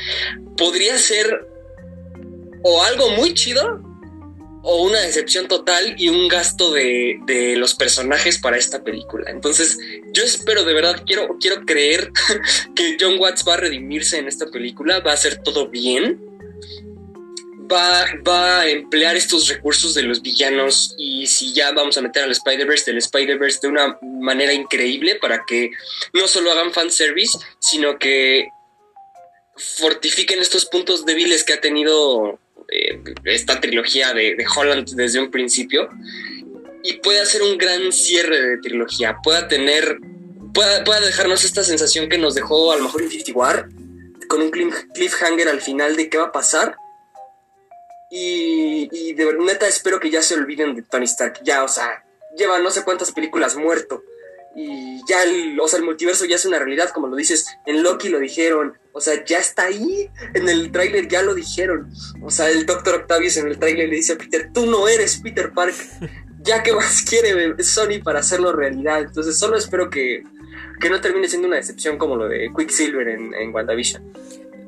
podría ser o algo muy chido o una decepción total y un gasto de, los personajes para esta película. Entonces, yo espero de verdad, quiero, quiero creer [LAUGHS] que John Watts va a redimirse en esta película, va a hacer todo bien, va, va a emplear estos recursos de los villanos y si ya vamos a meter al Spider-Verse, del Spider-Verse de una manera increíble para que no solo hagan fanservice, sino que fortifiquen estos puntos débiles que ha tenido esta trilogía de, Holland desde un principio y pueda hacer un gran cierre de trilogía, pueda tener, pueda, pueda dejarnos esta sensación que nos dejó a lo mejor Infinity War, con un cliffhanger al final de qué va a pasar. Y, de neta, espero que ya se olviden de Tony Stark. Ya, o sea, lleva no sé cuántas películas muerto y ya o sea, el multiverso ya es una realidad, como lo dices, en Loki lo dijeron, o sea, ya está ahí, en el tráiler ya lo dijeron, o sea, el Doctor Octavius en el tráiler le dice a Peter, tú no eres Peter Parker, ya que más [LAUGHS] quiere Sony para hacerlo realidad, entonces solo espero que, que no termine siendo una decepción como lo de Quicksilver en, en WandaVision.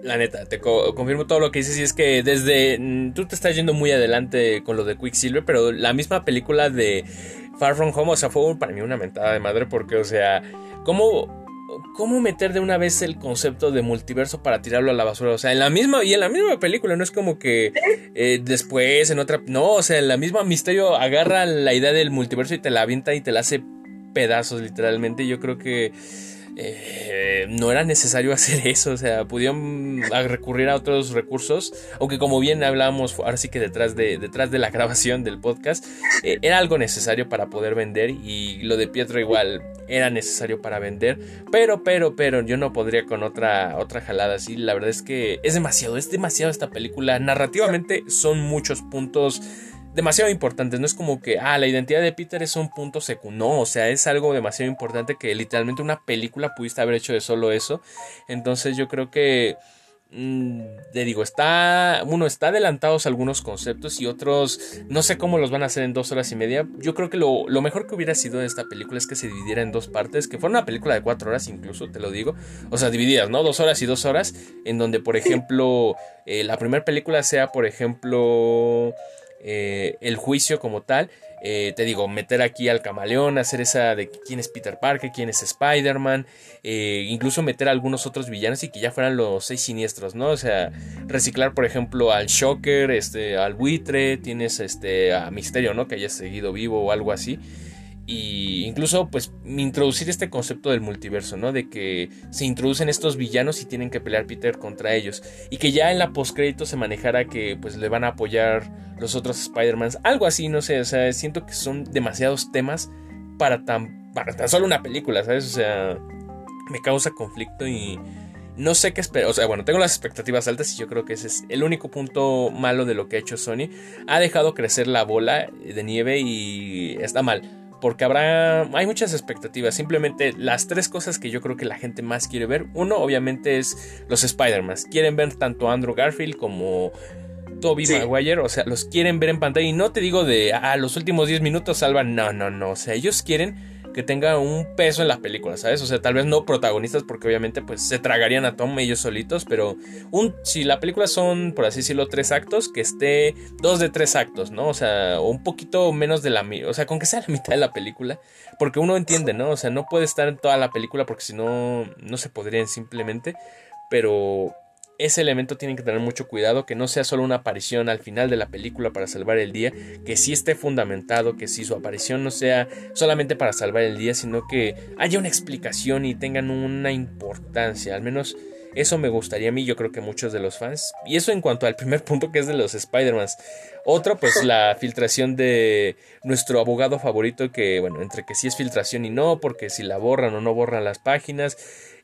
La neta, te confirmo todo lo que dices y es que desde... Mm, tú te estás yendo muy adelante con lo de Quicksilver, pero la misma película de Far From Home, o sea, fue para mí una mentada de madre porque, o sea, ¿cómo, ¿cómo meter de una vez el concepto de multiverso para tirarlo a la basura? O sea, en la misma, y en la misma película, no es como que eh, después en otra, no, o sea, en la misma misterio agarra la idea del multiverso y te la avienta y te la hace pedazos literalmente. Yo creo que eh, no era necesario [LAUGHS] hacer eso, o sea, pudieron recurrir a otros recursos, aunque como bien hablábamos ahora sí que detrás de, detrás de la grabación del podcast, eh, era algo necesario para poder vender y lo de Pietro igual era necesario para vender, pero, pero, pero yo no podría con otra, otra jalada así, la verdad es que es demasiado, es demasiado esta película, narrativamente son muchos puntos demasiado importantes. No es como que, ah, la identidad de Peter es un punto secundario. No, o sea, es algo demasiado importante que literalmente una película pudiste haber hecho de solo eso. Entonces yo creo que... Mm, te digo, está. Uno está adelantados algunos conceptos y otros. No sé cómo los van a hacer en dos horas y media. Yo creo que lo, mejor que hubiera sido esta película es que se dividiera en dos partes. Que fuera una película de cuatro horas, incluso, te lo digo. O sea, divididas, ¿no? Dos horas y dos horas. En donde, por ejemplo, eh, la primera película sea, por ejemplo. Eh, el juicio como tal. Eh, te digo, meter aquí al camaleón, hacer esa de quién es Peter Parker, quién es Spider-Man, eh, incluso meter a algunos otros villanos y que ya fueran los seis siniestros, ¿no? O sea, reciclar, por ejemplo, al Shocker, este, al buitre, tienes este, a Misterio, ¿no? Que haya seguido vivo o algo así y incluso pues introducir este concepto del multiverso, ¿no? De que se introducen estos villanos y tienen que pelear Peter contra ellos y que ya en la postcrédito se manejara que pues le van a apoyar los otros Spider-Mans, algo así, no sé, o sea, siento que son demasiados temas para tan para tan solo una película, ¿sabes? O sea, me causa conflicto y no sé qué esperar. O sea, bueno, tengo las expectativas altas y yo creo que ese es el único punto malo de lo que ha hecho Sony. Ha dejado crecer la bola de nieve y está mal porque habrá, hay muchas expectativas. Simplemente las tres cosas que yo creo que la gente más quiere ver. Uno, obviamente, es los Spider-Man. Quieren ver tanto a Andrew Garfield como Toby Maguire, o sea, los quieren ver en pantalla. Y no te digo de, ah, los últimos 10 minutos salvan. No, no, no. O sea, ellos quieren que tenga un peso en la película, ¿sabes? O sea, tal vez no protagonistas porque obviamente pues se tragarían a Tom ellos solitos, pero un, si la película son, por así decirlo, tres actos, que esté dos de tres actos, ¿no? O sea, un poquito menos de la, o sea, con que sea la mitad de la película, porque uno entiende, ¿no? O sea, no puede estar en toda la película porque si no, no se podrían simplemente, pero ese elemento tienen que tener mucho cuidado, que no sea solo una aparición al final de la película para salvar el día, que sí esté fundamentado, que si su aparición no sea solamente para salvar el día, sino que haya una explicación y tengan una importancia, al menos eso me gustaría a mí, yo creo que muchos de los fans. Y eso en cuanto al primer punto que es de los Spider-Man. Otro, pues la filtración de nuestro abogado favorito, que bueno, entre que sí es filtración y no, porque si la borran o no borran las páginas.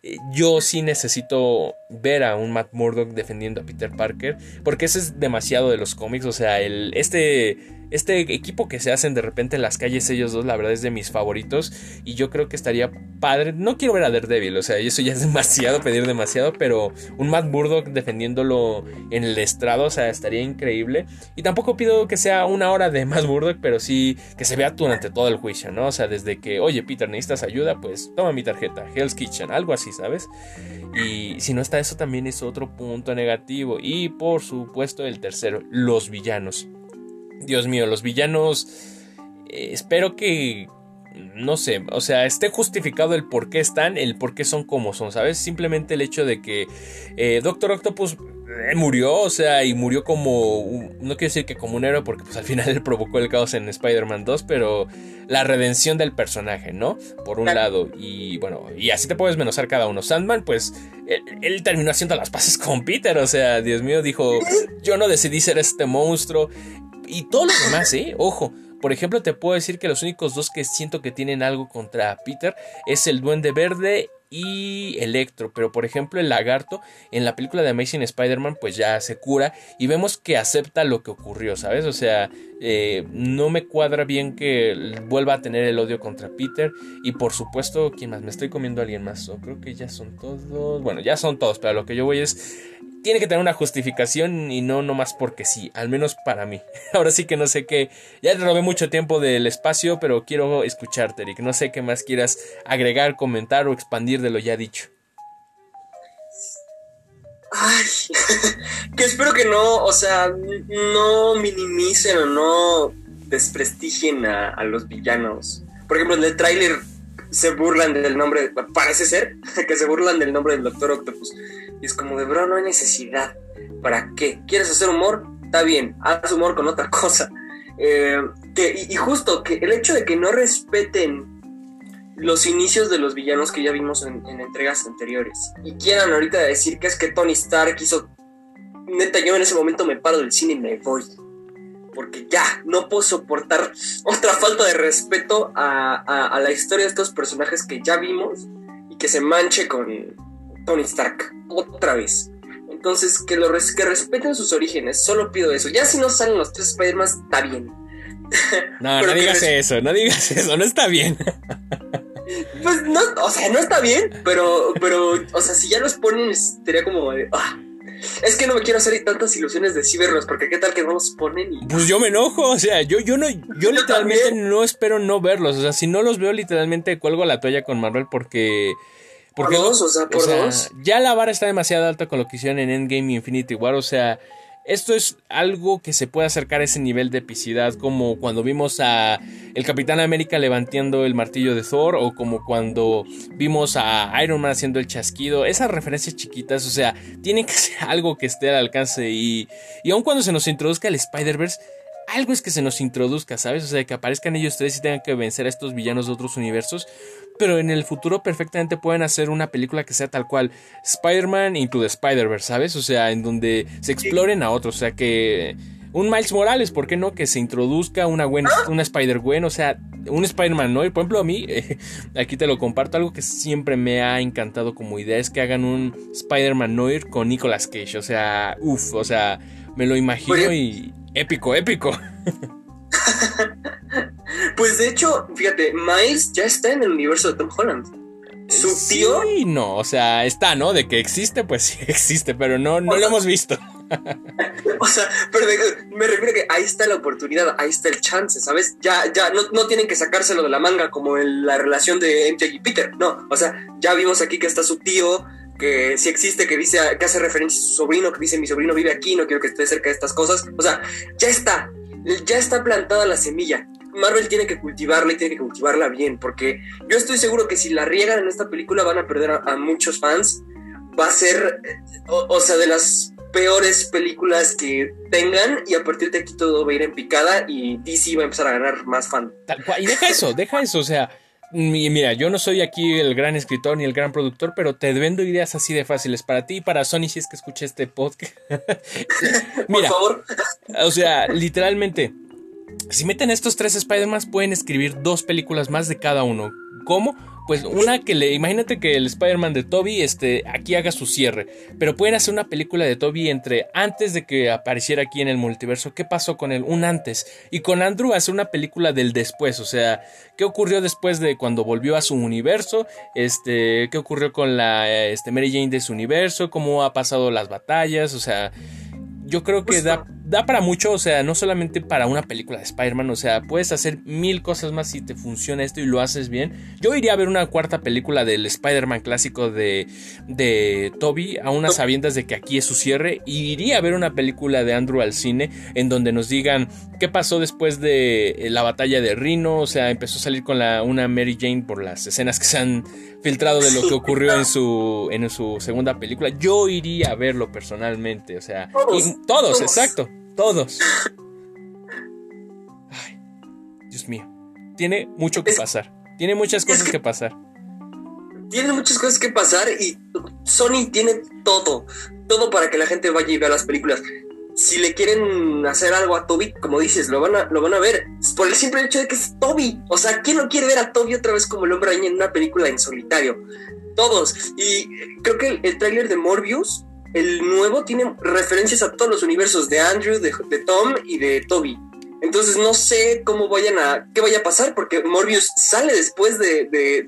Eh, yo sí necesito ver a un Matt Murdock defendiendo a Peter Parker, porque ese es demasiado de los cómics, o sea, el, este este equipo que se hacen de repente en las calles ellos dos, la verdad es de mis favoritos. Y yo creo que estaría padre. No quiero ver a Daredevil, o sea, eso ya es [LAUGHS] demasiado, pedir demasiado. Pero un Matt Murdock defendiéndolo en el estrado, o sea, estaría increíble. Y tampoco pido que sea una hora de Matt Murdock, pero sí que se vea durante todo el juicio, ¿no? O sea, desde que, oye, Peter, necesitas ayuda, pues toma mi tarjeta, Hell's Kitchen, algo así, ¿sabes? Y si no está eso, también es otro punto negativo. Y por supuesto, el tercero, los villanos. Dios mío, los villanos. Eh, espero que. No sé, o sea, esté justificado el por qué están, el por qué son como son, ¿sabes? Simplemente el hecho de que eh, Doctor Octopus murió, o sea, y murió como. no quiero decir que como un héroe, porque pues al final [LAUGHS] él provocó el caos en Spider-Man 2, pero la redención del personaje, ¿no? Por un lado, y bueno, y así te puedes menosar cada uno. Sandman, pues él, él, terminó haciendo las paces con Peter, o sea, Dios mío, dijo: Yo no decidí ser este monstruo, y todos los demás, ¿eh? Ojo. Por ejemplo, te puedo decir que los únicos dos que siento que tienen algo contra Peter es el Duende Verde y Electro. Pero por ejemplo, el lagarto en la película de Amazing Spider-Man, pues ya se cura y vemos que acepta lo que ocurrió, ¿sabes? O sea, eh, no me cuadra bien que vuelva a tener el odio contra Peter. Y por supuesto, ¿quién más? Me estoy comiendo a alguien más. Creo que ya son todos. Bueno, ya son todos, pero lo que yo voy es tiene que tener una justificación y no nomás porque sí, al menos para mí. [LAUGHS] Ahora sí que no sé qué, ya te robé mucho tiempo del espacio, pero quiero escucharte, Eric. No sé qué más quieras agregar, comentar o expandir de lo ya dicho. Ay, [LAUGHS] que espero que no, o sea, no minimicen o no desprestigien a, a los villanos. Por ejemplo, en el tráiler se burlan del nombre, parece ser [LAUGHS] que se burlan del nombre del Doctor Octopus. Y es como de, bro, no hay necesidad. ¿Para qué? ¿Quieres hacer humor? Está bien, haz humor con otra [LAUGHS] cosa. Eh, que, y, justo que el hecho de que no respeten los inicios de los villanos que ya vimos en, entregas anteriores y quieran ahorita decir que es que Tony Stark hizo. Neta, yo en ese momento me paro del cine y me voy. Porque ya, no puedo soportar [LAUGHS] otra falta de respeto a, a la historia de estos personajes que ya vimos y que se manche con, Tony Stark, otra vez. Entonces, que, lo que respeten sus orígenes, solo pido eso. Ya si no salen los tres Spider-Man, está bien. [LAUGHS] No, [LAUGHS] no digas eso, no digas [LAUGHS] eso, no está bien. Pues no, o sea, no está bien, pero, pero, o sea, si ya los ponen, sería como de, ah, es que no me quiero hacer tantas ilusiones de sí verlos, porque qué tal que no los ponen y... Pues yo me enojo, o sea, yo, yo no, yo, literalmente no espero no verlos, o sea, si no los veo literalmente cuelgo la toalla con Marvel porque por dos, o sea, por dos. Ya la vara está demasiado alta con lo que hicieron en Endgame y Infinity War, o sea, esto es algo que se puede acercar a ese nivel de epicidad, como cuando vimos a el Capitán América levantando el martillo de Thor, o como cuando vimos a Iron Man haciendo el chasquido. Esas referencias chiquitas, o sea, tienen que [LAUGHS] ser algo que esté al alcance. Y, y aun cuando se nos introduzca el Spider-Verse, algo es que se nos introduzca, ¿sabes? O sea, que aparezcan ellos tres y tengan que vencer a estos villanos de otros universos. Pero en el futuro perfectamente pueden hacer una película que sea tal cual Spider-Man into the Spider-Verse, ¿sabes? O sea, en donde se exploren a otros. O sea, que un Miles Morales, ¿por qué no? Que se introduzca una una Spider-Gwen, o sea, un Spider-Man, ¿no? Y por ejemplo, a mí, [LAUGHS] aquí te lo comparto, algo que siempre me ha encantado como idea es que hagan un Spider-Man Noir con Nicolas Cage, o sea, uff, o sea, me lo imagino y épico, épico. [LAUGHS] [LAUGHS] Pues de hecho, fíjate, Miles ya está en el universo de Tom Holland. Su tío. Sí, no, o sea, está, ¿no? De que existe, pues [LAUGHS] sí existe, pero no, no lo hemos visto. [LAUGHS] o sea, pero me refiero a que ahí está la oportunidad, ahí está el chance, ¿sabes? Ya, ya, no, no tienen que sacárselo de la manga como en la relación de MJ y Peter, no, o sea, ya vimos aquí que está su tío, que sí existe, que dice, que hace referencia a su sobrino, que dice mi sobrino vive aquí, no quiero que esté cerca de estas cosas. O sea, ya está, ya está plantada la semilla. Marvel tiene que cultivarla y tiene que cultivarla bien, porque yo estoy seguro que si la riegan en esta película van a perder a, muchos fans. Va a ser, o, sea, de las peores películas que tengan y a partir de aquí todo va a ir en picada y DC va a empezar a ganar más fans. Y deja eso, deja eso, o sea, Mira, yo no soy aquí el gran escritor ni el gran productor, pero te vendo ideas así de fáciles para ti y para Sony si es que escuché este podcast. [LAUGHS] mira, Por favor. O sea, literalmente, si meten estos tres Spider-Man, pueden escribir dos películas más de cada uno. ¿Cómo? Pues una que le. Imagínate que el Spider-Man de Toby este, aquí haga su cierre. Pero pueden hacer una película de Toby entre antes de que apareciera aquí en el multiverso. ¿Qué pasó con él? Un antes. Y con Andrew hacer una película del después. O sea, ¿qué ocurrió después de cuando volvió a su universo? Este. ¿Qué ocurrió con la este, Mary Jane de su universo? ¿Cómo ha pasado las batallas? O sea yo creo que da, da, para mucho, o sea, no solamente para una película de Spider-Man, o sea, puedes hacer mil cosas más si te funciona esto y lo haces bien. Yo iría a ver una cuarta película del Spider-Man clásico de, de Toby, a unas sabiendas de que aquí es su cierre, y iría a ver una película de Andrew al cine en donde nos digan qué pasó después de eh, la batalla de Rhino, o sea, empezó a salir con la, una Mary Jane por las escenas que se han filtrado de lo que ocurrió en su, en su segunda película. Yo iría a verlo personalmente, o sea, todos, exacto, todos. Ay, Dios mío, tiene mucho que pasar, tiene muchas cosas que, pasar. Tiene muchas cosas que pasar y Sony tiene todo, todo para que la gente vaya y vea las películas si le quieren hacer algo a Toby, como dices, lo van a, lo van a ver. Por el simple hecho de que es Toby. O sea, ¿quién no quiere ver a Toby otra vez como el hombre araña en una película en solitario? Todos. Y creo que el, el tráiler de Morbius, el nuevo, tiene referencias a todos los universos de Andrew, de, Tom y de Toby. Entonces no sé cómo vayan a. qué vaya a pasar, porque Morbius sale después de, de,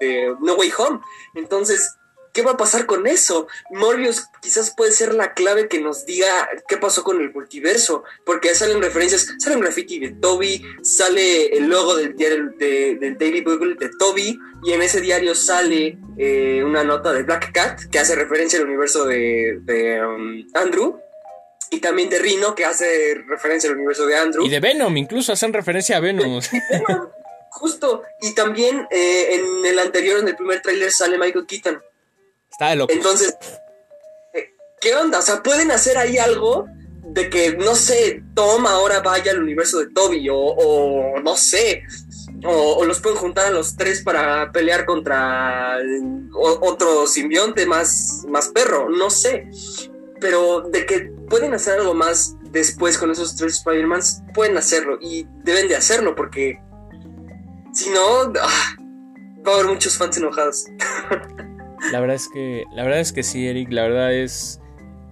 de No Way Home. Entonces, ¿Qué va a pasar con eso? Morbius quizás puede ser la clave que nos diga qué pasó con el multiverso, porque salen referencias, sale un graffiti de Toby, sale el logo del diario del Daily Bugle de Toby, y en ese diario sale eh, una nota de Black Cat que hace referencia al universo de, um, Andrew, y también de Rino, que hace referencia al universo de Andrew. Y de Venom, incluso hacen referencia a Venom. [LAUGHS] Justo, y también eh, en el anterior, en el primer tráiler, sale Michael Keaton. Entonces, ¿qué onda? O sea, pueden hacer ahí algo de que, no sé, Tom ahora vaya al universo de Toby o, no sé, o, los pueden juntar a los tres para pelear contra otro simbionte más, más perro, no sé. Pero de que pueden hacer algo más después con esos tres Spider-Mans, pueden hacerlo y deben de hacerlo porque si no, ah, va a haber muchos fans enojados. [LAUGHS] La verdad es que, la verdad es que sí, Eric, la verdad es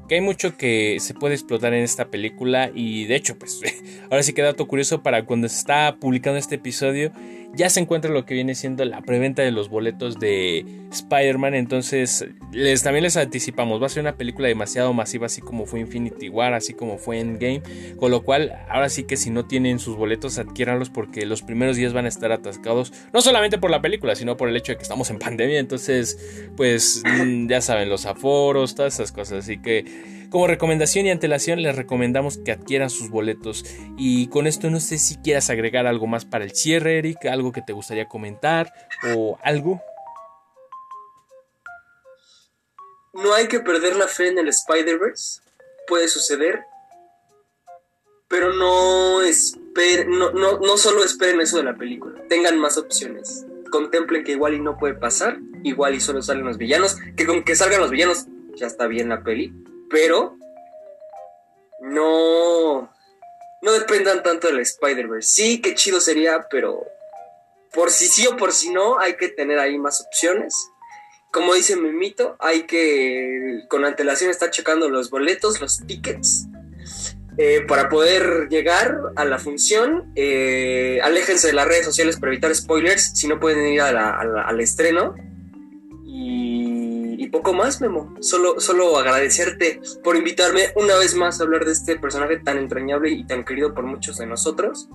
que hay mucho que se puede explotar en esta película y de hecho, pues [LAUGHS] ahora sí que dato curioso para cuando se está publicando este episodio, ya se encuentra lo que viene siendo la preventa de los boletos de Spider-Man. Entonces, les, también les anticipamos, va a ser una película demasiado masiva, así como fue Infinity War, así como fue Endgame. Con lo cual, ahora sí que si no tienen sus boletos, adquiéranlos porque los primeros días van a estar atascados, no solamente por la película, sino por el hecho de que estamos en pandemia. Entonces, pues mm, ya saben, los aforos, todas esas cosas. Así que como recomendación y antelación les recomendamos que adquieran sus boletos. Y con esto no sé si quieras agregar algo más para el cierre, Eric, algo que te gustaría comentar o algo. No hay que perder la fe en el Spider-Verse. Puede suceder. Pero no, no, no, no solo esperen eso de la película. Tengan más opciones contemplen que igual y no puede pasar, igual y solo salen los villanos, que con que salgan los villanos ya está bien la peli pero no, no dependan tanto del Spider-Verse. Sí, qué chido sería, pero por si sí o por si no, hay que tener ahí más opciones. Como dice Mimito, hay que con antelación estar checando los boletos, los tickets. Eh, para poder llegar a la función, eh, aléjense de las redes sociales para evitar spoilers si no pueden ir al estreno. Y, poco más, Memo. Solo, solo agradecerte por invitarme una vez más a hablar de este personaje tan entrañable y tan querido por muchos de nosotros.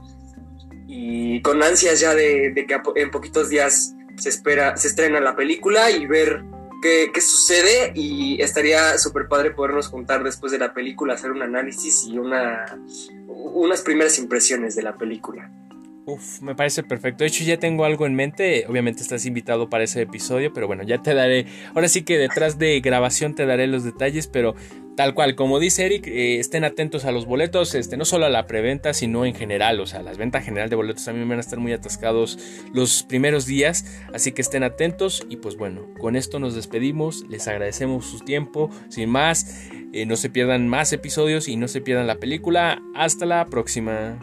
Y con ansias ya de, que en poquitos días se espera, se estrena la película y ver qué, sucede y estaría súper padre podernos juntar después de la película, hacer un análisis y una, unas primeras impresiones de la película. Uf, me parece perfecto. De hecho, ya tengo algo en mente. Obviamente estás invitado para ese episodio, pero bueno, ya te daré. Ahora sí que detrás de grabación te daré los detalles, pero Tal cual, como dice Eric, eh, estén atentos a los boletos, este, no solo a la preventa, sino en general, o sea, las ventas general de boletos también van a estar muy atascados los primeros días, así que estén atentos y pues bueno, con esto nos despedimos, les agradecemos su tiempo, sin más, eh, no se pierdan más episodios y no se pierdan la película, hasta la próxima.